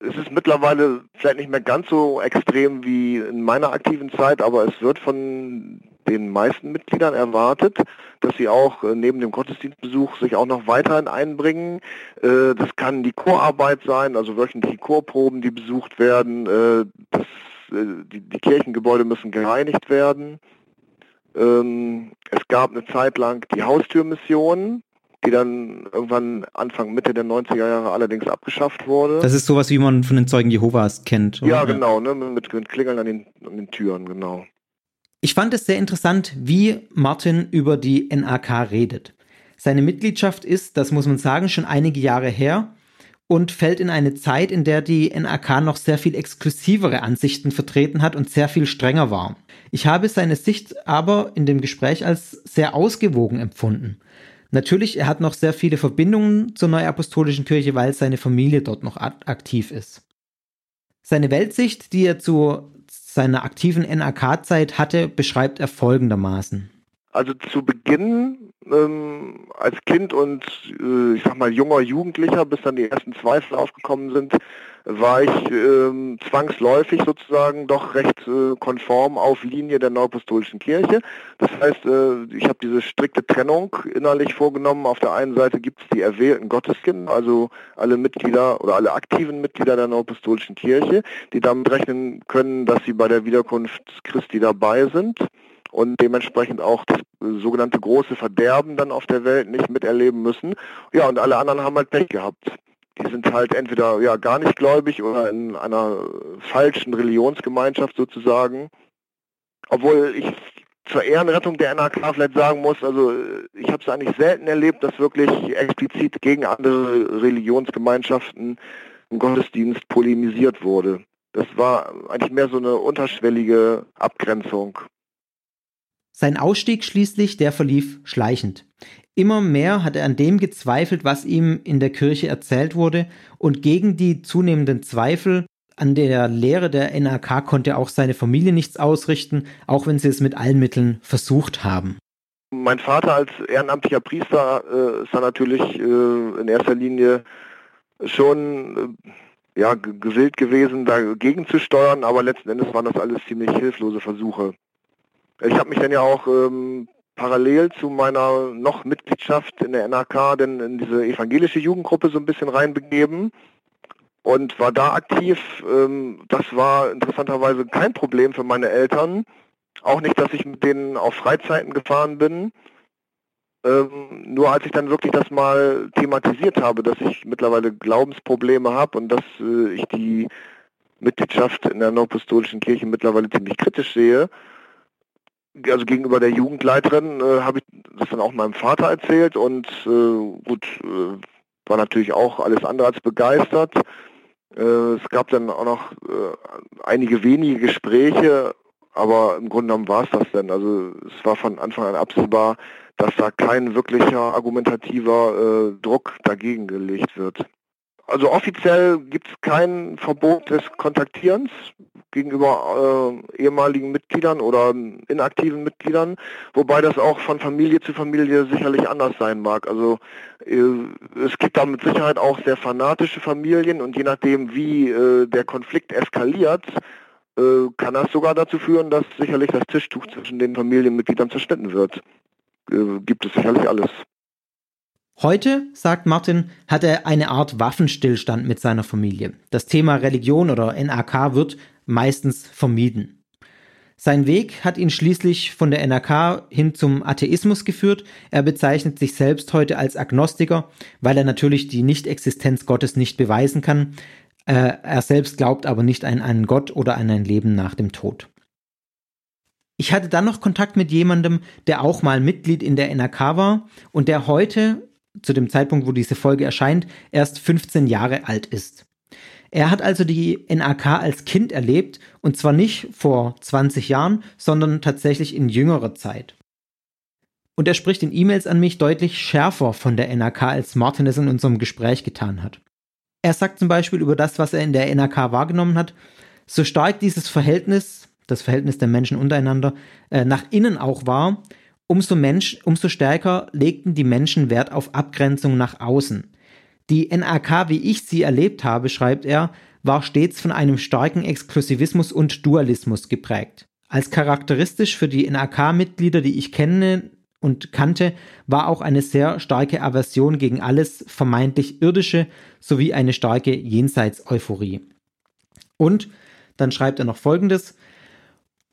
S4: es ist mittlerweile vielleicht nicht mehr ganz so extrem wie in meiner aktiven Zeit, aber es wird von den meisten Mitgliedern erwartet, dass sie auch äh, neben dem Gottesdienstbesuch sich auch noch weiterhin einbringen. Äh, das kann die Chorarbeit sein, also wöchentliche Chorproben, die besucht werden. Äh, das, die, die Kirchengebäude müssen gereinigt werden. Ähm, es gab eine Zeit lang die Haustürmission, die dann irgendwann Anfang, Mitte der 90er Jahre allerdings abgeschafft wurde.
S5: Das ist sowas, wie man von den Zeugen Jehovas kennt.
S4: Oder? Ja, genau, ne, mit, mit Klingeln an den, an den Türen, genau.
S5: Ich fand es sehr interessant, wie Martin über die NAK redet. Seine Mitgliedschaft ist, das muss man sagen, schon einige Jahre her und fällt in eine Zeit, in der die NAK noch sehr viel exklusivere Ansichten vertreten hat und sehr viel strenger war. Ich habe seine Sicht aber in dem Gespräch als sehr ausgewogen empfunden. Natürlich, er hat noch sehr viele Verbindungen zur Neuapostolischen Kirche, weil seine Familie dort noch aktiv ist. Seine Weltsicht, die er zu seiner aktiven NRK-Zeit hatte, beschreibt er folgendermaßen.
S4: Also zu Beginn ähm, als Kind und äh, ich sag mal junger Jugendlicher, bis dann die ersten Zweifel aufgekommen sind, war ich ähm, zwangsläufig sozusagen doch recht äh, konform auf Linie der Neupostolischen Kirche. Das heißt, äh, ich habe diese strikte Trennung innerlich vorgenommen. Auf der einen Seite gibt es die erwählten Gotteskinder, also alle Mitglieder oder alle aktiven Mitglieder der Neupostolischen Kirche, die damit rechnen können, dass sie bei der Wiederkunft Christi dabei sind und dementsprechend auch das sogenannte große Verderben dann auf der Welt nicht miterleben müssen. Ja, und alle anderen haben halt Pech gehabt die sind halt entweder ja gar nicht gläubig oder in einer falschen Religionsgemeinschaft sozusagen. Obwohl ich zur Ehrenrettung der NRK vielleicht sagen muss, also ich habe es eigentlich selten erlebt, dass wirklich explizit gegen andere Religionsgemeinschaften im Gottesdienst polemisiert wurde. Das war eigentlich mehr so eine unterschwellige Abgrenzung.
S5: Sein Ausstieg schließlich, der verlief schleichend. Immer mehr hat er an dem gezweifelt, was ihm in der Kirche erzählt wurde, und gegen die zunehmenden Zweifel an der Lehre der NRK konnte auch seine Familie nichts ausrichten, auch wenn sie es mit allen Mitteln versucht haben.
S4: Mein Vater als ehrenamtlicher Priester äh, ist natürlich äh, in erster Linie schon äh, ja, gewillt gewesen, dagegen zu steuern, aber letzten Endes waren das alles ziemlich hilflose Versuche. Ich habe mich dann ja auch ähm, parallel zu meiner noch Mitgliedschaft in der NRK denn in diese evangelische Jugendgruppe so ein bisschen reinbegeben und war da aktiv. Ähm, das war interessanterweise kein Problem für meine Eltern. Auch nicht, dass ich mit denen auf Freizeiten gefahren bin. Ähm, nur als ich dann wirklich das mal thematisiert habe, dass ich mittlerweile Glaubensprobleme habe und dass äh, ich die Mitgliedschaft in der Neupostolischen Kirche mittlerweile ziemlich kritisch sehe, also gegenüber der Jugendleiterin äh, habe ich das dann auch meinem Vater erzählt und äh, gut, äh, war natürlich auch alles andere als begeistert. Äh, es gab dann auch noch äh, einige wenige Gespräche, aber im Grunde genommen war es das denn. Also es war von Anfang an absehbar, dass da kein wirklicher argumentativer äh, Druck dagegen gelegt wird. Also offiziell gibt es kein Verbot des Kontaktierens gegenüber äh, ehemaligen Mitgliedern oder inaktiven Mitgliedern, wobei das auch von Familie zu Familie sicherlich anders sein mag. Also äh, es gibt da mit Sicherheit auch sehr fanatische Familien und je nachdem, wie äh, der Konflikt eskaliert, äh, kann das sogar dazu führen, dass sicherlich das Tischtuch zwischen den Familienmitgliedern zerschnitten wird. Äh, gibt es sicherlich alles.
S5: Heute, sagt Martin, hat er eine Art Waffenstillstand mit seiner Familie. Das Thema Religion oder NAK wird meistens vermieden. Sein Weg hat ihn schließlich von der NRK hin zum Atheismus geführt. Er bezeichnet sich selbst heute als Agnostiker, weil er natürlich die Nichtexistenz Gottes nicht beweisen kann. Äh, er selbst glaubt aber nicht an einen Gott oder an ein Leben nach dem Tod. Ich hatte dann noch Kontakt mit jemandem, der auch mal Mitglied in der NRK war und der heute zu dem Zeitpunkt, wo diese Folge erscheint, erst 15 Jahre alt ist. Er hat also die NAK als Kind erlebt und zwar nicht vor 20 Jahren, sondern tatsächlich in jüngerer Zeit. Und er spricht in E-Mails an mich deutlich schärfer von der NAK, als Martin es in unserem Gespräch getan hat. Er sagt zum Beispiel über das, was er in der NAK wahrgenommen hat, so stark dieses Verhältnis, das Verhältnis der Menschen untereinander, äh, nach innen auch war, umso, Mensch, umso stärker legten die Menschen Wert auf Abgrenzung nach außen. Die NAK, wie ich sie erlebt habe, schreibt er, war stets von einem starken Exklusivismus und Dualismus geprägt. Als charakteristisch für die NAK-Mitglieder, die ich kenne und kannte, war auch eine sehr starke Aversion gegen alles vermeintlich Irdische sowie eine starke Jenseits-Euphorie. Und dann schreibt er noch Folgendes.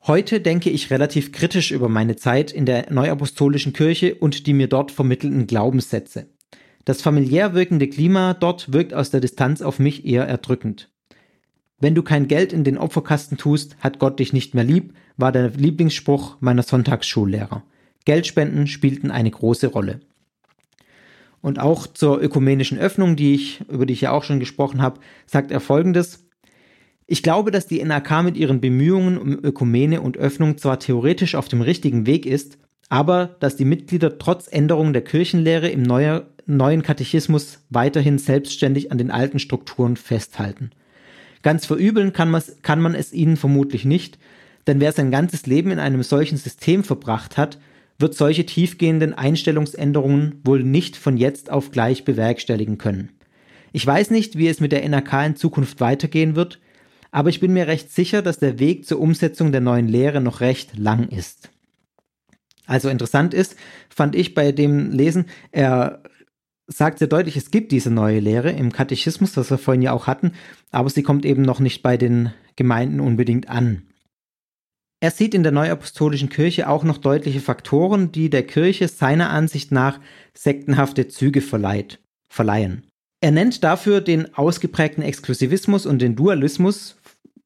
S5: Heute denke ich relativ kritisch über meine Zeit in der Neuapostolischen Kirche und die mir dort vermittelten Glaubenssätze. Das familiär wirkende Klima dort wirkt aus der Distanz auf mich eher erdrückend. Wenn du kein Geld in den Opferkasten tust, hat Gott dich nicht mehr lieb, war der Lieblingsspruch meiner Sonntagsschullehrer. Geldspenden spielten eine große Rolle. Und auch zur ökumenischen Öffnung, die ich, über die ich ja auch schon gesprochen habe, sagt er folgendes. Ich glaube, dass die NAK mit ihren Bemühungen um Ökumene und Öffnung zwar theoretisch auf dem richtigen Weg ist, aber dass die Mitglieder trotz Änderung der Kirchenlehre im neuer, neuen Katechismus weiterhin selbstständig an den alten Strukturen festhalten. Ganz verübeln kann, kann man es ihnen vermutlich nicht, denn wer sein ganzes Leben in einem solchen System verbracht hat, wird solche tiefgehenden Einstellungsänderungen wohl nicht von jetzt auf gleich bewerkstelligen können. Ich weiß nicht, wie es mit der NRK in Zukunft weitergehen wird, aber ich bin mir recht sicher, dass der Weg zur Umsetzung der neuen Lehre noch recht lang ist. Also interessant ist, fand ich bei dem Lesen, er sagt sehr deutlich, es gibt diese neue Lehre im Katechismus, das wir vorhin ja auch hatten, aber sie kommt eben noch nicht bei den Gemeinden unbedingt an. Er sieht in der neuapostolischen Kirche auch noch deutliche Faktoren, die der Kirche seiner Ansicht nach sektenhafte Züge verleiht, verleihen. Er nennt dafür den ausgeprägten Exklusivismus und den Dualismus,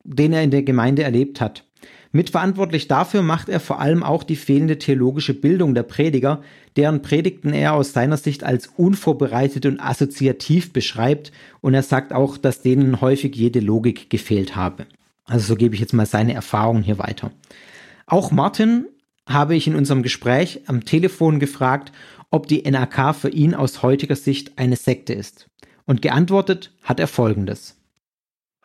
S5: den er in der Gemeinde erlebt hat. Mitverantwortlich dafür macht er vor allem auch die fehlende theologische Bildung der Prediger, deren Predigten er aus seiner Sicht als unvorbereitet und assoziativ beschreibt, und er sagt auch, dass denen häufig jede Logik gefehlt habe. Also so gebe ich jetzt mal seine Erfahrungen hier weiter. Auch Martin habe ich in unserem Gespräch am Telefon gefragt, ob die NAK für ihn aus heutiger Sicht eine Sekte ist. Und geantwortet hat er folgendes.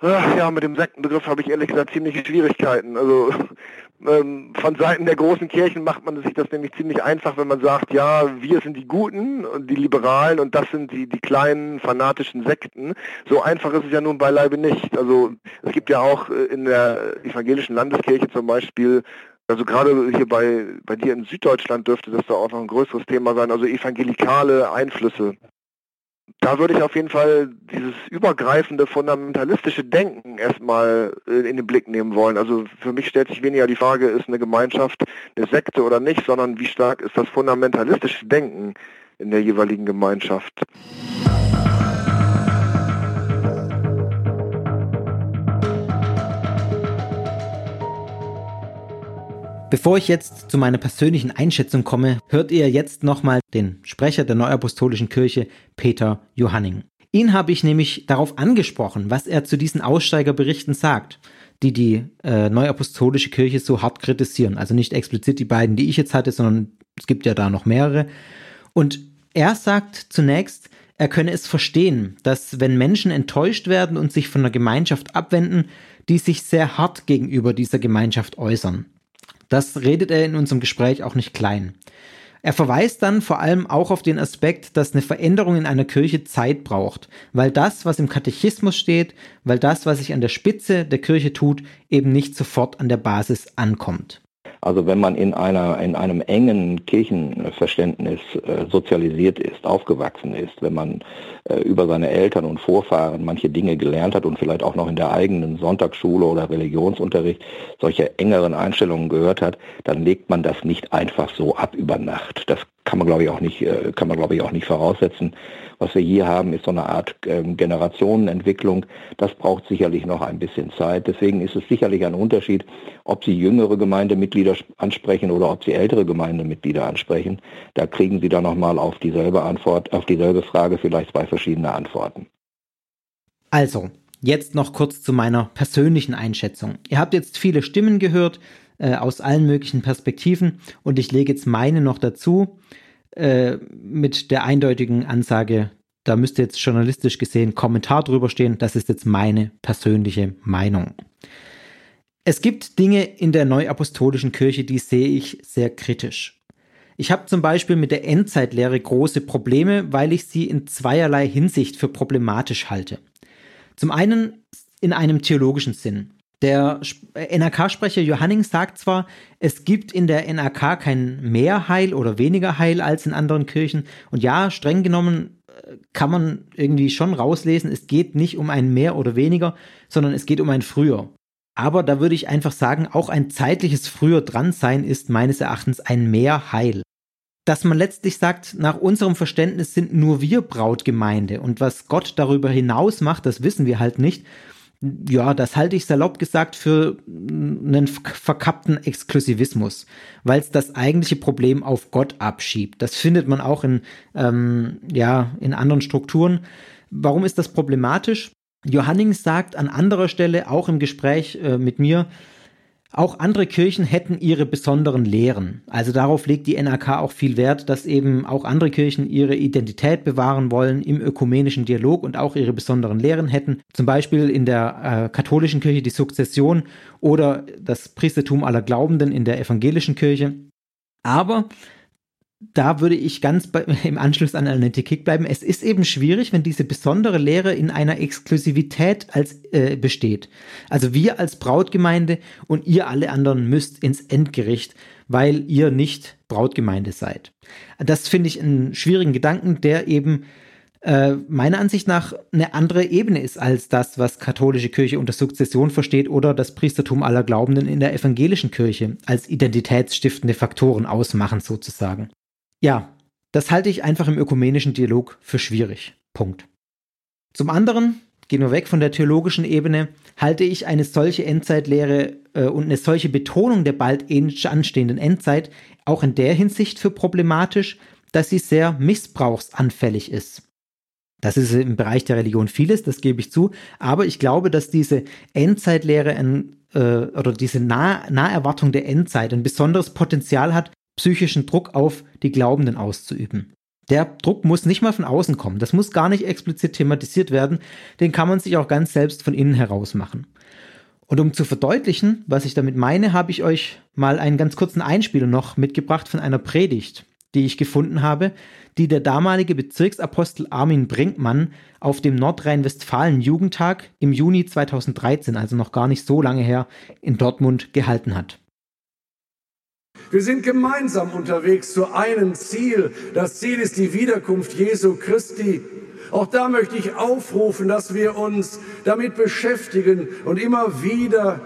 S4: Ja, mit dem Sektenbegriff habe ich ehrlich gesagt ziemliche Schwierigkeiten. Also <laughs> ähm, von Seiten der großen Kirchen macht man sich das nämlich ziemlich einfach, wenn man sagt, ja, wir sind die Guten und die Liberalen und das sind die, die kleinen fanatischen Sekten. So einfach ist es ja nun beileibe nicht. Also es gibt ja auch äh, in der evangelischen Landeskirche zum Beispiel also gerade hier bei, bei dir in Süddeutschland dürfte das da auch noch ein größeres Thema sein, also evangelikale Einflüsse da würde ich auf jeden Fall dieses übergreifende fundamentalistische Denken erstmal äh, in den Blick nehmen wollen. Also für mich stellt sich weniger die Frage, ist eine Gemeinschaft eine Sekte oder nicht, sondern wie stark ist das fundamentalistische Denken in der jeweiligen Gemeinschaft.
S5: Bevor ich jetzt zu meiner persönlichen Einschätzung komme, hört ihr jetzt nochmal den Sprecher der Neuapostolischen Kirche, Peter Johanning. Ihn habe ich nämlich darauf angesprochen, was er zu diesen Aussteigerberichten sagt, die die äh, Neuapostolische Kirche so hart kritisieren. Also nicht explizit die beiden, die ich jetzt hatte, sondern es gibt ja da noch mehrere. Und er sagt zunächst, er könne es verstehen, dass wenn Menschen enttäuscht werden und sich von der Gemeinschaft abwenden, die sich sehr hart gegenüber dieser Gemeinschaft äußern. Das redet er in unserem Gespräch auch nicht klein. Er verweist dann vor allem auch auf den Aspekt, dass eine Veränderung in einer Kirche Zeit braucht, weil das, was im Katechismus steht, weil das, was sich an der Spitze der Kirche tut, eben nicht sofort an der Basis ankommt.
S7: Also wenn man in einer in einem engen Kirchenverständnis äh, sozialisiert ist, aufgewachsen ist, wenn man äh, über seine Eltern und Vorfahren manche Dinge gelernt hat und vielleicht auch noch in der eigenen Sonntagsschule oder Religionsunterricht solche engeren Einstellungen gehört hat, dann legt man das nicht einfach so ab über Nacht. Das kann man glaube ich auch nicht äh, kann man glaube ich auch nicht voraussetzen. Was wir hier haben, ist so eine Art ähm, Generationenentwicklung. Das braucht sicherlich noch ein bisschen Zeit. Deswegen ist es sicherlich ein Unterschied, ob Sie jüngere Gemeindemitglieder ansprechen oder ob Sie ältere Gemeindemitglieder ansprechen. Da kriegen Sie dann nochmal auf dieselbe Antwort, auf dieselbe Frage vielleicht zwei verschiedene Antworten.
S5: Also, Jetzt noch kurz zu meiner persönlichen Einschätzung. Ihr habt jetzt viele Stimmen gehört äh, aus allen möglichen Perspektiven und ich lege jetzt meine noch dazu äh, mit der eindeutigen Ansage, da müsste jetzt journalistisch gesehen Kommentar drüber stehen, das ist jetzt meine persönliche Meinung. Es gibt Dinge in der neuapostolischen Kirche, die sehe ich sehr kritisch. Ich habe zum Beispiel mit der Endzeitlehre große Probleme, weil ich sie in zweierlei Hinsicht für problematisch halte. Zum einen in einem theologischen Sinn. Der NRK-Sprecher Johanning sagt zwar, es gibt in der NRK kein mehr Heil oder weniger Heil als in anderen Kirchen. Und ja, streng genommen äh, kann man irgendwie schon rauslesen, es geht nicht um ein mehr oder weniger, sondern es geht um ein früher. Aber da würde ich einfach sagen, auch ein zeitliches früher dran sein ist meines Erachtens ein mehr Heil dass man letztlich sagt, nach unserem Verständnis sind nur wir Brautgemeinde und was Gott darüber hinaus macht, das wissen wir halt nicht. Ja, das halte ich salopp gesagt für einen verkappten Exklusivismus, weil es das eigentliche Problem auf Gott abschiebt. Das findet man auch in, ähm, ja, in anderen Strukturen. Warum ist das problematisch? Johannings sagt an anderer Stelle, auch im Gespräch äh, mit mir, auch andere Kirchen hätten ihre besonderen Lehren. Also darauf legt die NRK auch viel Wert, dass eben auch andere Kirchen ihre Identität bewahren wollen im ökumenischen Dialog und auch ihre besonderen Lehren hätten. Zum Beispiel in der äh, katholischen Kirche die Sukzession oder das Priestertum aller Glaubenden in der evangelischen Kirche. Aber da würde ich ganz bei, <laughs> im Anschluss an Annette Kick bleiben. Es ist eben schwierig, wenn diese besondere Lehre in einer Exklusivität als äh, besteht. Also wir als Brautgemeinde und ihr alle anderen müsst ins Endgericht, weil ihr nicht Brautgemeinde seid. Das finde ich einen schwierigen Gedanken, der eben äh, meiner Ansicht nach eine andere Ebene ist als das, was katholische Kirche unter Sukzession versteht oder das Priestertum aller Glaubenden in der evangelischen Kirche als identitätsstiftende Faktoren ausmachen sozusagen. Ja, das halte ich einfach im ökumenischen Dialog für schwierig. Punkt. Zum anderen, gehen wir weg von der theologischen Ebene, halte ich eine solche Endzeitlehre äh, und eine solche Betonung der bald anstehenden Endzeit auch in der Hinsicht für problematisch, dass sie sehr missbrauchsanfällig ist. Das ist im Bereich der Religion vieles, das gebe ich zu, aber ich glaube, dass diese Endzeitlehre ein, äh, oder diese nah Naherwartung der Endzeit ein besonderes Potenzial hat, psychischen Druck auf die Glaubenden auszuüben. Der Druck muss nicht mal von außen kommen, das muss gar nicht explizit thematisiert werden, den kann man sich auch ganz selbst von innen heraus machen. Und um zu verdeutlichen, was ich damit meine, habe ich euch mal einen ganz kurzen Einspieler noch mitgebracht von einer Predigt, die ich gefunden habe, die der damalige Bezirksapostel Armin Brinkmann auf dem Nordrhein-Westfalen Jugendtag im Juni 2013, also noch gar nicht so lange her, in Dortmund gehalten hat.
S8: Wir sind gemeinsam unterwegs zu einem Ziel. Das Ziel ist die Wiederkunft Jesu Christi. Auch da möchte ich aufrufen, dass wir uns damit beschäftigen und immer wieder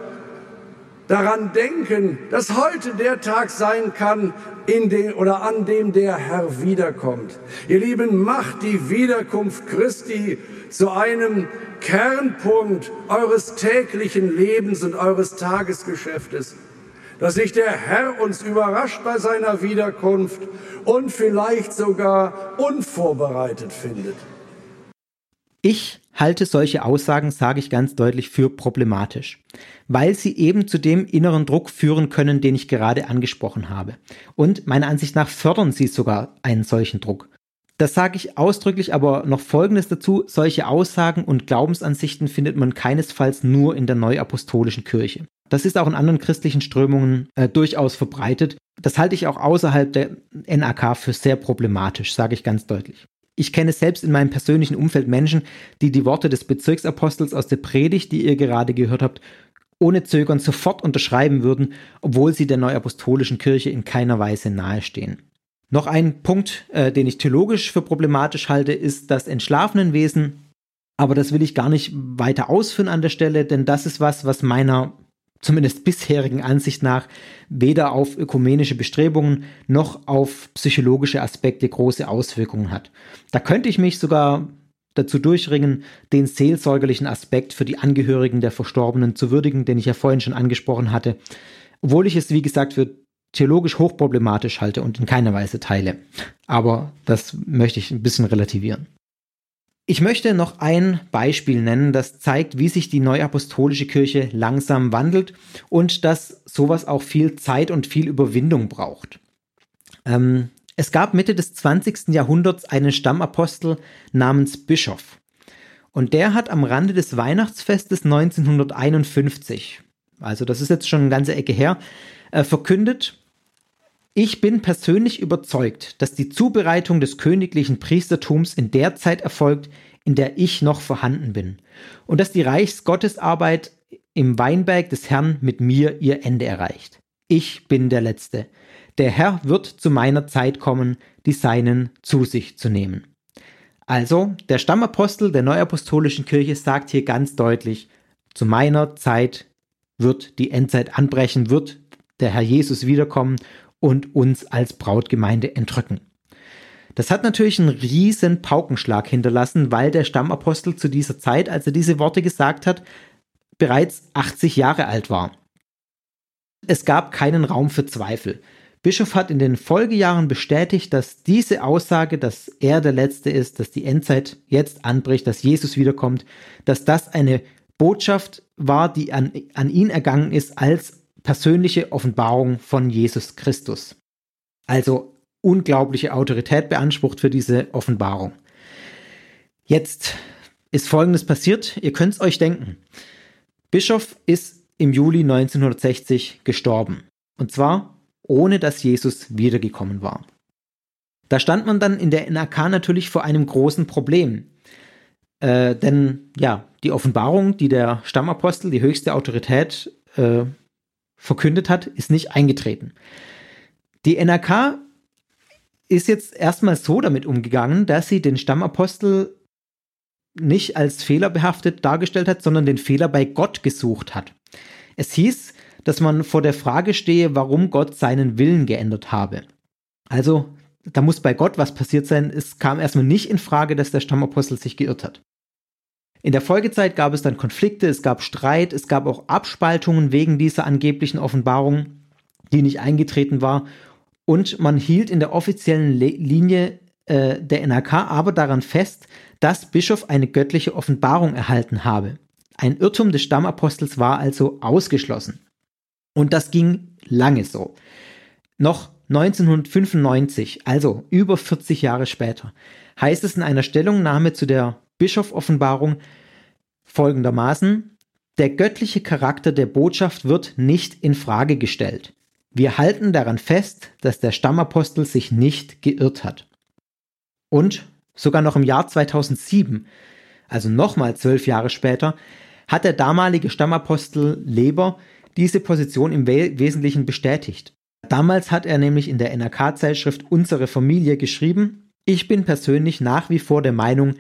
S8: daran denken, dass heute der Tag sein kann, in dem oder an dem der Herr wiederkommt. Ihr Lieben, macht die Wiederkunft Christi zu einem Kernpunkt eures täglichen Lebens und eures Tagesgeschäftes dass sich der Herr uns überrascht bei seiner Wiederkunft und vielleicht sogar unvorbereitet findet.
S5: Ich halte solche Aussagen, sage ich ganz deutlich, für problematisch, weil sie eben zu dem inneren Druck führen können, den ich gerade angesprochen habe. Und meiner Ansicht nach fördern sie sogar einen solchen Druck. Das sage ich ausdrücklich, aber noch Folgendes dazu. Solche Aussagen und Glaubensansichten findet man keinesfalls nur in der neuapostolischen Kirche. Das ist auch in anderen christlichen Strömungen äh, durchaus verbreitet. Das halte ich auch außerhalb der NAK für sehr problematisch, sage ich ganz deutlich. Ich kenne selbst in meinem persönlichen Umfeld Menschen, die die Worte des Bezirksapostels aus der Predigt, die ihr gerade gehört habt, ohne Zögern sofort unterschreiben würden, obwohl sie der neuapostolischen Kirche in keiner Weise nahestehen. Noch ein Punkt, äh, den ich theologisch für problematisch halte, ist das Entschlafenenwesen. Aber das will ich gar nicht weiter ausführen an der Stelle, denn das ist was, was meiner zumindest bisherigen Ansicht nach weder auf ökumenische Bestrebungen noch auf psychologische Aspekte große Auswirkungen hat. Da könnte ich mich sogar dazu durchringen, den seelsorgerlichen Aspekt für die Angehörigen der Verstorbenen zu würdigen, den ich ja vorhin schon angesprochen hatte, obwohl ich es, wie gesagt, für theologisch hochproblematisch halte und in keiner Weise teile. Aber das möchte ich ein bisschen relativieren. Ich möchte noch ein Beispiel nennen, das zeigt, wie sich die neuapostolische Kirche langsam wandelt und dass sowas auch viel Zeit und viel Überwindung braucht. Ähm, es gab Mitte des 20. Jahrhunderts einen Stammapostel namens Bischof. Und der hat am Rande des Weihnachtsfestes 1951, also das ist jetzt schon eine ganze Ecke her, äh, verkündet, ich bin persönlich überzeugt, dass die Zubereitung des königlichen Priestertums in der Zeit erfolgt, in der ich noch vorhanden bin, und dass die Reichsgottesarbeit im Weinberg des Herrn mit mir ihr Ende erreicht. Ich bin der Letzte. Der Herr wird zu meiner Zeit kommen, die Seinen zu sich zu nehmen. Also, der Stammapostel der Neuapostolischen Kirche sagt hier ganz deutlich, zu meiner Zeit wird die Endzeit anbrechen, wird der Herr Jesus wiederkommen und uns als Brautgemeinde entrücken. Das hat natürlich einen riesen Paukenschlag hinterlassen, weil der Stammapostel zu dieser Zeit, als er diese Worte gesagt hat, bereits 80 Jahre alt war. Es gab keinen Raum für Zweifel. Bischof hat in den Folgejahren bestätigt, dass diese Aussage, dass er der Letzte ist, dass die Endzeit jetzt anbricht, dass Jesus wiederkommt, dass das eine Botschaft war, die an, an ihn ergangen ist als persönliche Offenbarung von Jesus Christus. Also unglaubliche Autorität beansprucht für diese Offenbarung. Jetzt ist Folgendes passiert, ihr könnt es euch denken. Bischof ist im Juli 1960 gestorben. Und zwar ohne dass Jesus wiedergekommen war. Da stand man dann in der NRK natürlich vor einem großen Problem. Äh, denn ja, die Offenbarung, die der Stammapostel, die höchste Autorität, äh, verkündet hat, ist nicht eingetreten. Die NRK ist jetzt erstmal so damit umgegangen, dass sie den Stammapostel nicht als fehlerbehaftet dargestellt hat, sondern den Fehler bei Gott gesucht hat. Es hieß, dass man vor der Frage stehe, warum Gott seinen Willen geändert habe. Also, da muss bei Gott was passiert sein. Es kam erstmal nicht in Frage, dass der Stammapostel sich geirrt hat. In der Folgezeit gab es dann Konflikte, es gab Streit, es gab auch Abspaltungen wegen dieser angeblichen Offenbarung, die nicht eingetreten war. Und man hielt in der offiziellen Le Linie äh, der NRK aber daran fest, dass Bischof eine göttliche Offenbarung erhalten habe. Ein Irrtum des Stammapostels war also ausgeschlossen. Und das ging lange so. Noch 1995, also über 40 Jahre später, heißt es in einer Stellungnahme zu der Bischof-Offenbarung folgendermaßen, der göttliche Charakter der Botschaft wird nicht in Frage gestellt. Wir halten daran fest, dass der Stammapostel sich nicht geirrt hat. Und sogar noch im Jahr 2007, also nochmal zwölf Jahre später, hat der damalige Stammapostel Leber diese Position im Wesentlichen bestätigt. Damals hat er nämlich in der NRK-Zeitschrift Unsere Familie geschrieben, ich bin persönlich nach wie vor der Meinung,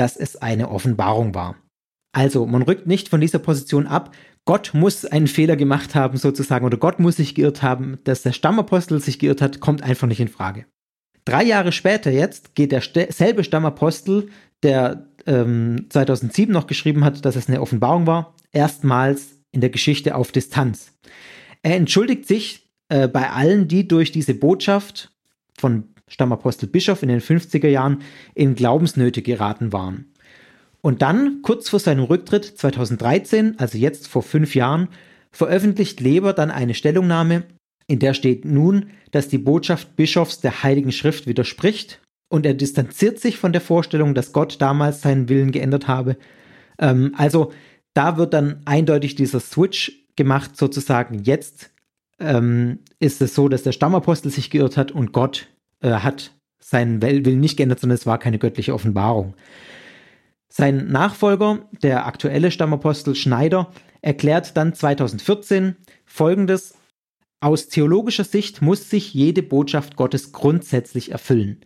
S5: dass es eine Offenbarung war. Also, man rückt nicht von dieser Position ab. Gott muss einen Fehler gemacht haben, sozusagen, oder Gott muss sich geirrt haben. Dass der Stammapostel sich geirrt hat, kommt einfach nicht in Frage. Drei Jahre später jetzt geht derselbe Stammapostel, der ähm, 2007 noch geschrieben hat, dass es eine Offenbarung war, erstmals in der Geschichte auf Distanz. Er entschuldigt sich äh, bei allen, die durch diese Botschaft von Stammapostel Bischof in den 50er Jahren in Glaubensnöte geraten waren. Und dann, kurz vor seinem Rücktritt 2013, also jetzt vor fünf Jahren, veröffentlicht Leber dann eine Stellungnahme, in der steht nun, dass die Botschaft Bischofs der Heiligen Schrift widerspricht und er distanziert sich von der Vorstellung, dass Gott damals seinen Willen geändert habe. Ähm, also da wird dann eindeutig dieser Switch gemacht, sozusagen. Jetzt ähm, ist es so, dass der Stammapostel sich geirrt hat und Gott äh, hat seinen Willen nicht geändert, sondern es war keine göttliche Offenbarung. Sein Nachfolger, der aktuelle Stammapostel Schneider, erklärt dann 2014 folgendes: Aus theologischer Sicht muss sich jede Botschaft Gottes grundsätzlich erfüllen.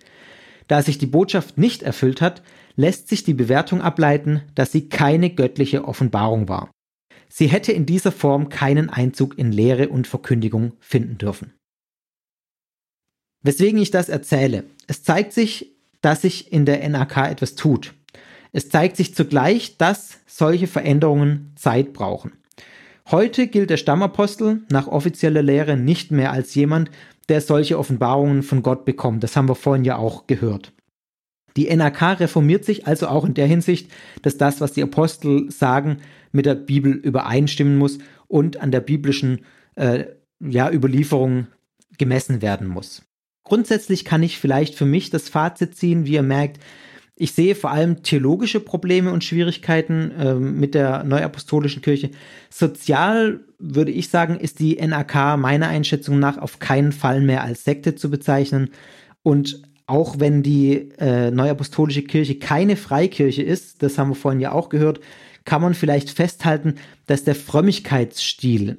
S5: Da sich die Botschaft nicht erfüllt hat, lässt sich die Bewertung ableiten, dass sie keine göttliche Offenbarung war. Sie hätte in dieser Form keinen Einzug in Lehre und Verkündigung finden dürfen. Weswegen ich das erzähle. Es zeigt sich, dass sich in der NAK etwas tut. Es zeigt sich zugleich, dass solche Veränderungen Zeit brauchen. Heute gilt der Stammapostel nach offizieller Lehre nicht mehr als jemand, der solche Offenbarungen von Gott bekommt. Das haben wir vorhin ja auch gehört. Die NRK reformiert sich also auch in der Hinsicht, dass das, was die Apostel sagen, mit der Bibel übereinstimmen muss und an der biblischen äh, ja, Überlieferung gemessen werden muss. Grundsätzlich kann ich vielleicht für mich das Fazit ziehen, wie ihr merkt, ich sehe vor allem theologische Probleme und Schwierigkeiten äh, mit der neuapostolischen Kirche. Sozial würde ich sagen, ist die NAK meiner Einschätzung nach auf keinen Fall mehr als Sekte zu bezeichnen. Und auch wenn die äh, neuapostolische Kirche keine Freikirche ist, das haben wir vorhin ja auch gehört, kann man vielleicht festhalten, dass der Frömmigkeitsstil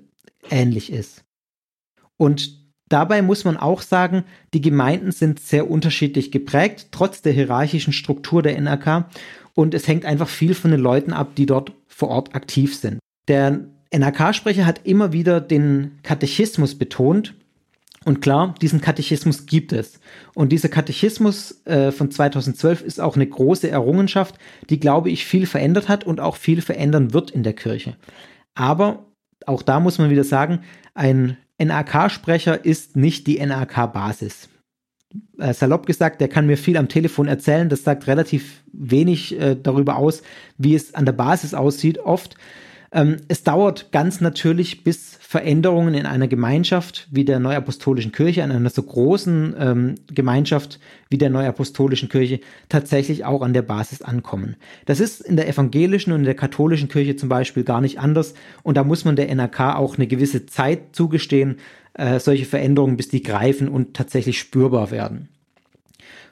S5: ähnlich ist. Und Dabei muss man auch sagen, die Gemeinden sind sehr unterschiedlich geprägt, trotz der hierarchischen Struktur der NRK. Und es hängt einfach viel von den Leuten ab, die dort vor Ort aktiv sind. Der NRK-Sprecher hat immer wieder den Katechismus betont. Und klar, diesen Katechismus gibt es. Und dieser Katechismus äh, von 2012 ist auch eine große Errungenschaft, die, glaube ich, viel verändert hat und auch viel verändern wird in der Kirche. Aber auch da muss man wieder sagen, ein NRK-Sprecher ist nicht die NRK-Basis. Äh, salopp gesagt, der kann mir viel am Telefon erzählen. Das sagt relativ wenig äh, darüber aus, wie es an der Basis aussieht. Oft ähm, es dauert ganz natürlich, bis Veränderungen in einer Gemeinschaft wie der Neuapostolischen Kirche, in einer so großen ähm, Gemeinschaft wie der Neuapostolischen Kirche, tatsächlich auch an der Basis ankommen. Das ist in der evangelischen und in der katholischen Kirche zum Beispiel gar nicht anders. Und da muss man der NRK auch eine gewisse Zeit zugestehen, äh, solche Veränderungen, bis die greifen und tatsächlich spürbar werden.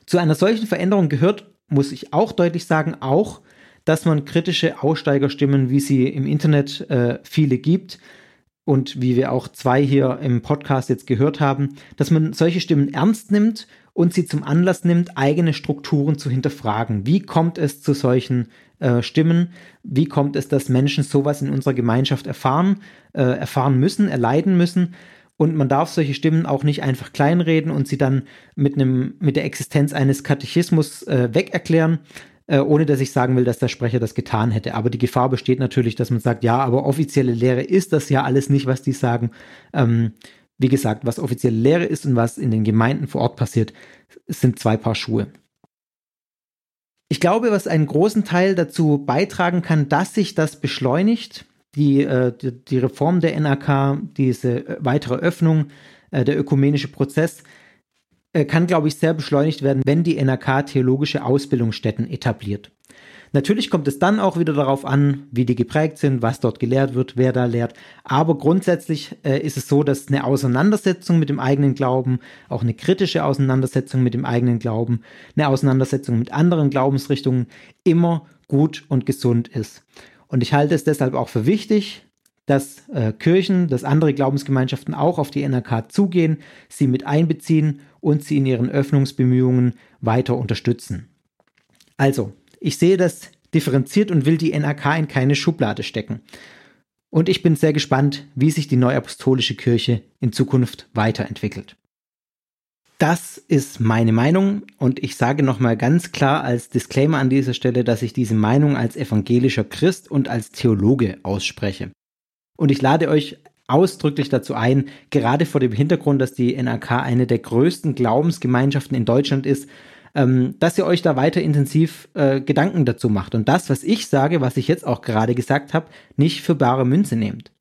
S5: Zu einer solchen Veränderung gehört, muss ich auch deutlich sagen, auch dass man kritische Aussteigerstimmen, wie sie im Internet äh, viele gibt, und wie wir auch zwei hier im Podcast jetzt gehört haben, dass man solche Stimmen ernst nimmt und sie zum Anlass nimmt, eigene Strukturen zu hinterfragen. Wie kommt es zu solchen äh, Stimmen? Wie kommt es, dass Menschen sowas in unserer Gemeinschaft erfahren, äh, erfahren müssen, erleiden müssen? Und man darf solche Stimmen auch nicht einfach kleinreden und sie dann mit, einem, mit der Existenz eines Katechismus äh, wegerklären, äh, ohne dass ich sagen will, dass der Sprecher das getan hätte. Aber die Gefahr besteht natürlich, dass man sagt, ja, aber offizielle Lehre ist das ja alles nicht, was die sagen. Ähm, wie gesagt, was offizielle Lehre ist und was in den Gemeinden vor Ort passiert, sind zwei Paar Schuhe. Ich glaube, was einen großen Teil dazu beitragen kann, dass sich das beschleunigt, die, äh, die, die, Reform der NRK, diese äh, weitere Öffnung, äh, der ökumenische Prozess, kann, glaube ich, sehr beschleunigt werden, wenn die NRK theologische Ausbildungsstätten etabliert. Natürlich kommt es dann auch wieder darauf an, wie die geprägt sind, was dort gelehrt wird, wer da lehrt. Aber grundsätzlich äh, ist es so, dass eine Auseinandersetzung mit dem eigenen Glauben, auch eine kritische Auseinandersetzung mit dem eigenen Glauben, eine Auseinandersetzung mit anderen Glaubensrichtungen immer gut und gesund ist. Und ich halte es deshalb auch für wichtig, dass äh, Kirchen, dass andere Glaubensgemeinschaften auch auf die NRK zugehen, sie mit einbeziehen und sie in ihren Öffnungsbemühungen weiter unterstützen. Also, ich sehe das differenziert und will die NRK in keine Schublade stecken. Und ich bin sehr gespannt, wie sich die neuapostolische Kirche in Zukunft weiterentwickelt. Das ist meine Meinung und ich sage nochmal ganz klar als Disclaimer an dieser Stelle, dass ich diese Meinung als evangelischer Christ und als Theologe ausspreche. Und ich lade euch ausdrücklich dazu ein, gerade vor dem Hintergrund, dass die NRK eine der größten Glaubensgemeinschaften in Deutschland ist, ähm, dass ihr euch da weiter intensiv äh, Gedanken dazu macht und das, was ich sage, was ich jetzt auch gerade gesagt habe, nicht für bare Münze nehmt.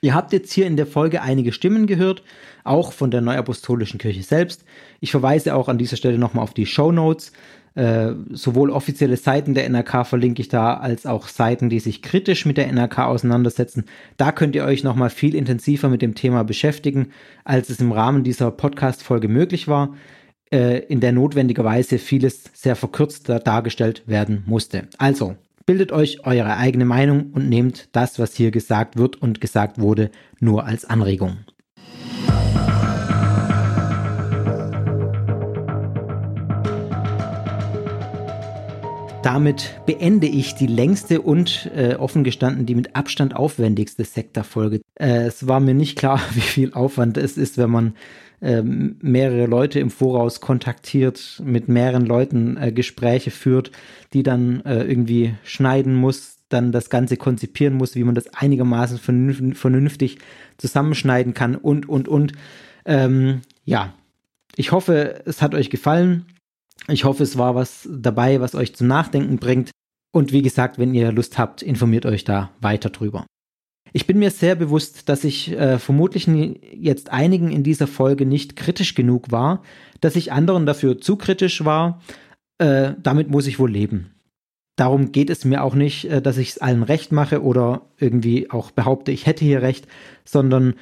S5: Ihr habt jetzt hier in der Folge einige Stimmen gehört, auch von der Neuapostolischen Kirche selbst. Ich verweise auch an dieser Stelle nochmal auf die Show Notes. Äh, sowohl offizielle Seiten der NRK verlinke ich da, als auch Seiten, die sich kritisch mit der NRK auseinandersetzen. Da könnt ihr euch nochmal viel intensiver mit dem Thema beschäftigen, als es im Rahmen dieser Podcast-Folge möglich war, äh, in der notwendigerweise vieles sehr verkürzt dargestellt werden musste. Also, bildet euch eure eigene Meinung und nehmt das, was hier gesagt wird und gesagt wurde, nur als Anregung. Damit beende ich die längste und äh, offen gestanden die mit Abstand aufwendigste Sektorfolge. Äh, es war mir nicht klar, <laughs> wie viel Aufwand es ist, wenn man äh, mehrere Leute im Voraus kontaktiert, mit mehreren Leuten äh, Gespräche führt, die dann äh, irgendwie schneiden muss, dann das Ganze konzipieren muss, wie man das einigermaßen vernünftig zusammenschneiden kann und, und, und. Ähm, ja, ich hoffe, es hat euch gefallen. Ich hoffe, es war was dabei, was euch zum Nachdenken bringt. Und wie gesagt, wenn ihr Lust habt, informiert euch da weiter drüber. Ich bin mir sehr bewusst, dass ich äh, vermutlich jetzt einigen in dieser Folge nicht kritisch genug war, dass ich anderen dafür zu kritisch war. Äh, damit muss ich wohl leben. Darum geht es mir auch nicht, äh, dass ich es allen recht mache oder irgendwie auch behaupte, ich hätte hier recht, sondern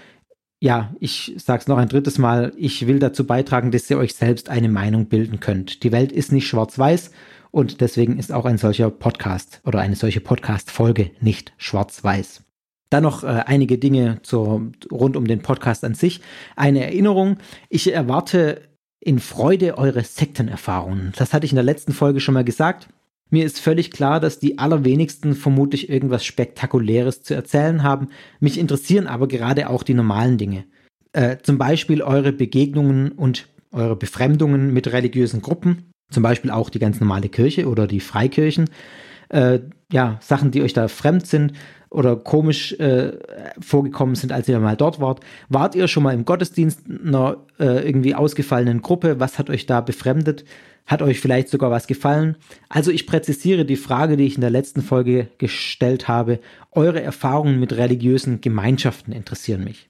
S5: ja, ich sage es noch ein drittes Mal, ich will dazu beitragen, dass ihr euch selbst eine Meinung bilden könnt. Die Welt ist nicht schwarz-weiß und deswegen ist auch ein solcher Podcast oder eine solche Podcast-Folge nicht schwarz-weiß. Dann noch äh, einige Dinge zur, rund um den Podcast an sich. Eine Erinnerung, ich erwarte in Freude eure Sektenerfahrungen. Das hatte ich in der letzten Folge schon mal gesagt. Mir ist völlig klar, dass die allerwenigsten vermutlich irgendwas Spektakuläres zu erzählen haben. Mich interessieren aber gerade auch die normalen Dinge. Äh, zum Beispiel eure Begegnungen und eure Befremdungen mit religiösen Gruppen. Zum Beispiel auch die ganz normale Kirche oder die Freikirchen. Äh, ja, Sachen, die euch da fremd sind oder komisch äh, vorgekommen sind, als ihr mal dort wart. Wart ihr schon mal im Gottesdienst einer äh, irgendwie ausgefallenen Gruppe? Was hat euch da befremdet? Hat euch vielleicht sogar was gefallen? Also ich präzisiere die Frage, die ich in der letzten Folge gestellt habe. Eure Erfahrungen mit religiösen Gemeinschaften interessieren mich.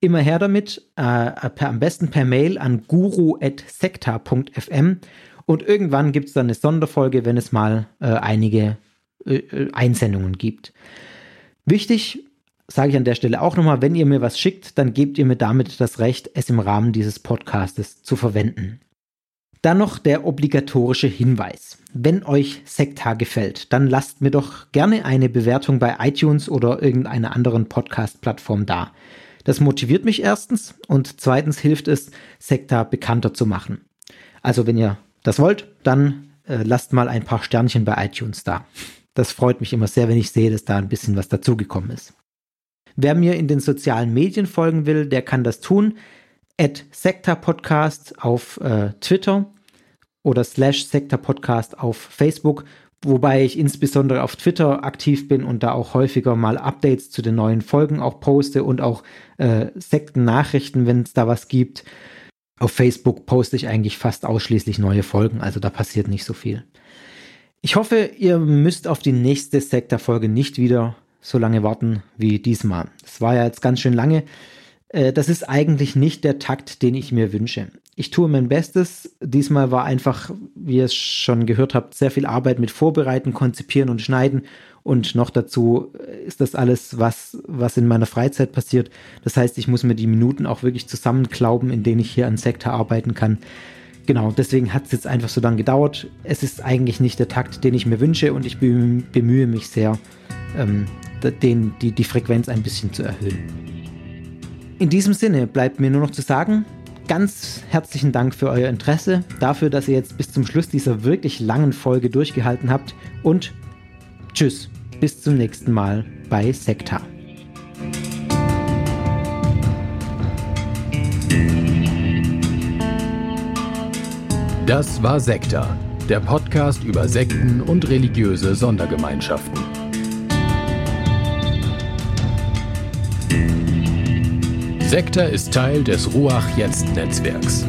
S5: Immer her damit, äh, per, am besten per Mail an guru.sekta.fm und irgendwann gibt es dann eine Sonderfolge, wenn es mal äh, einige äh, äh Einsendungen gibt. Wichtig, sage ich an der Stelle auch nochmal, wenn ihr mir was schickt, dann gebt ihr mir damit das Recht, es im Rahmen dieses Podcastes zu verwenden. Dann noch der obligatorische Hinweis. Wenn euch Sekta gefällt, dann lasst mir doch gerne eine Bewertung bei iTunes oder irgendeiner anderen Podcast-Plattform da. Das motiviert mich erstens und zweitens hilft es, Sekta bekannter zu machen. Also wenn ihr das wollt, dann äh, lasst mal ein paar Sternchen bei iTunes da. Das freut mich immer sehr, wenn ich sehe, dass da ein bisschen was dazugekommen ist. Wer mir in den sozialen Medien folgen will, der kann das tun. At Sekta Podcast auf äh, Twitter oder slash Sekta Podcast auf Facebook, wobei ich insbesondere auf Twitter aktiv bin und da auch häufiger mal Updates zu den neuen Folgen auch poste und auch äh, Sekten-Nachrichten, wenn es da was gibt. Auf Facebook poste ich eigentlich fast ausschließlich neue Folgen, also da passiert nicht so viel. Ich hoffe, ihr müsst auf die nächste Sektor-Folge nicht wieder so lange warten wie diesmal. Das war ja jetzt ganz schön lange. Äh, das ist eigentlich nicht der Takt, den ich mir wünsche. Ich tue mein Bestes. Diesmal war einfach, wie ihr es schon gehört habt, sehr viel Arbeit mit Vorbereiten, Konzipieren und Schneiden. Und noch dazu ist das alles, was, was in meiner Freizeit passiert. Das heißt, ich muss mir die Minuten auch wirklich zusammenklauben, in denen ich hier an Sektor arbeiten kann genau, deswegen hat es jetzt einfach so lange gedauert. Es ist eigentlich nicht der Takt, den ich mir wünsche und ich bemühe mich sehr, ähm, den, die, die Frequenz ein bisschen zu erhöhen. In diesem Sinne bleibt mir nur noch zu sagen, ganz herzlichen Dank für euer Interesse, dafür, dass ihr jetzt bis zum Schluss dieser wirklich langen Folge durchgehalten habt und tschüss, bis zum nächsten Mal bei Sekta.
S1: Das war Sekta, der Podcast über Sekten und religiöse Sondergemeinschaften. Sekta ist Teil des Ruach Jetzt Netzwerks.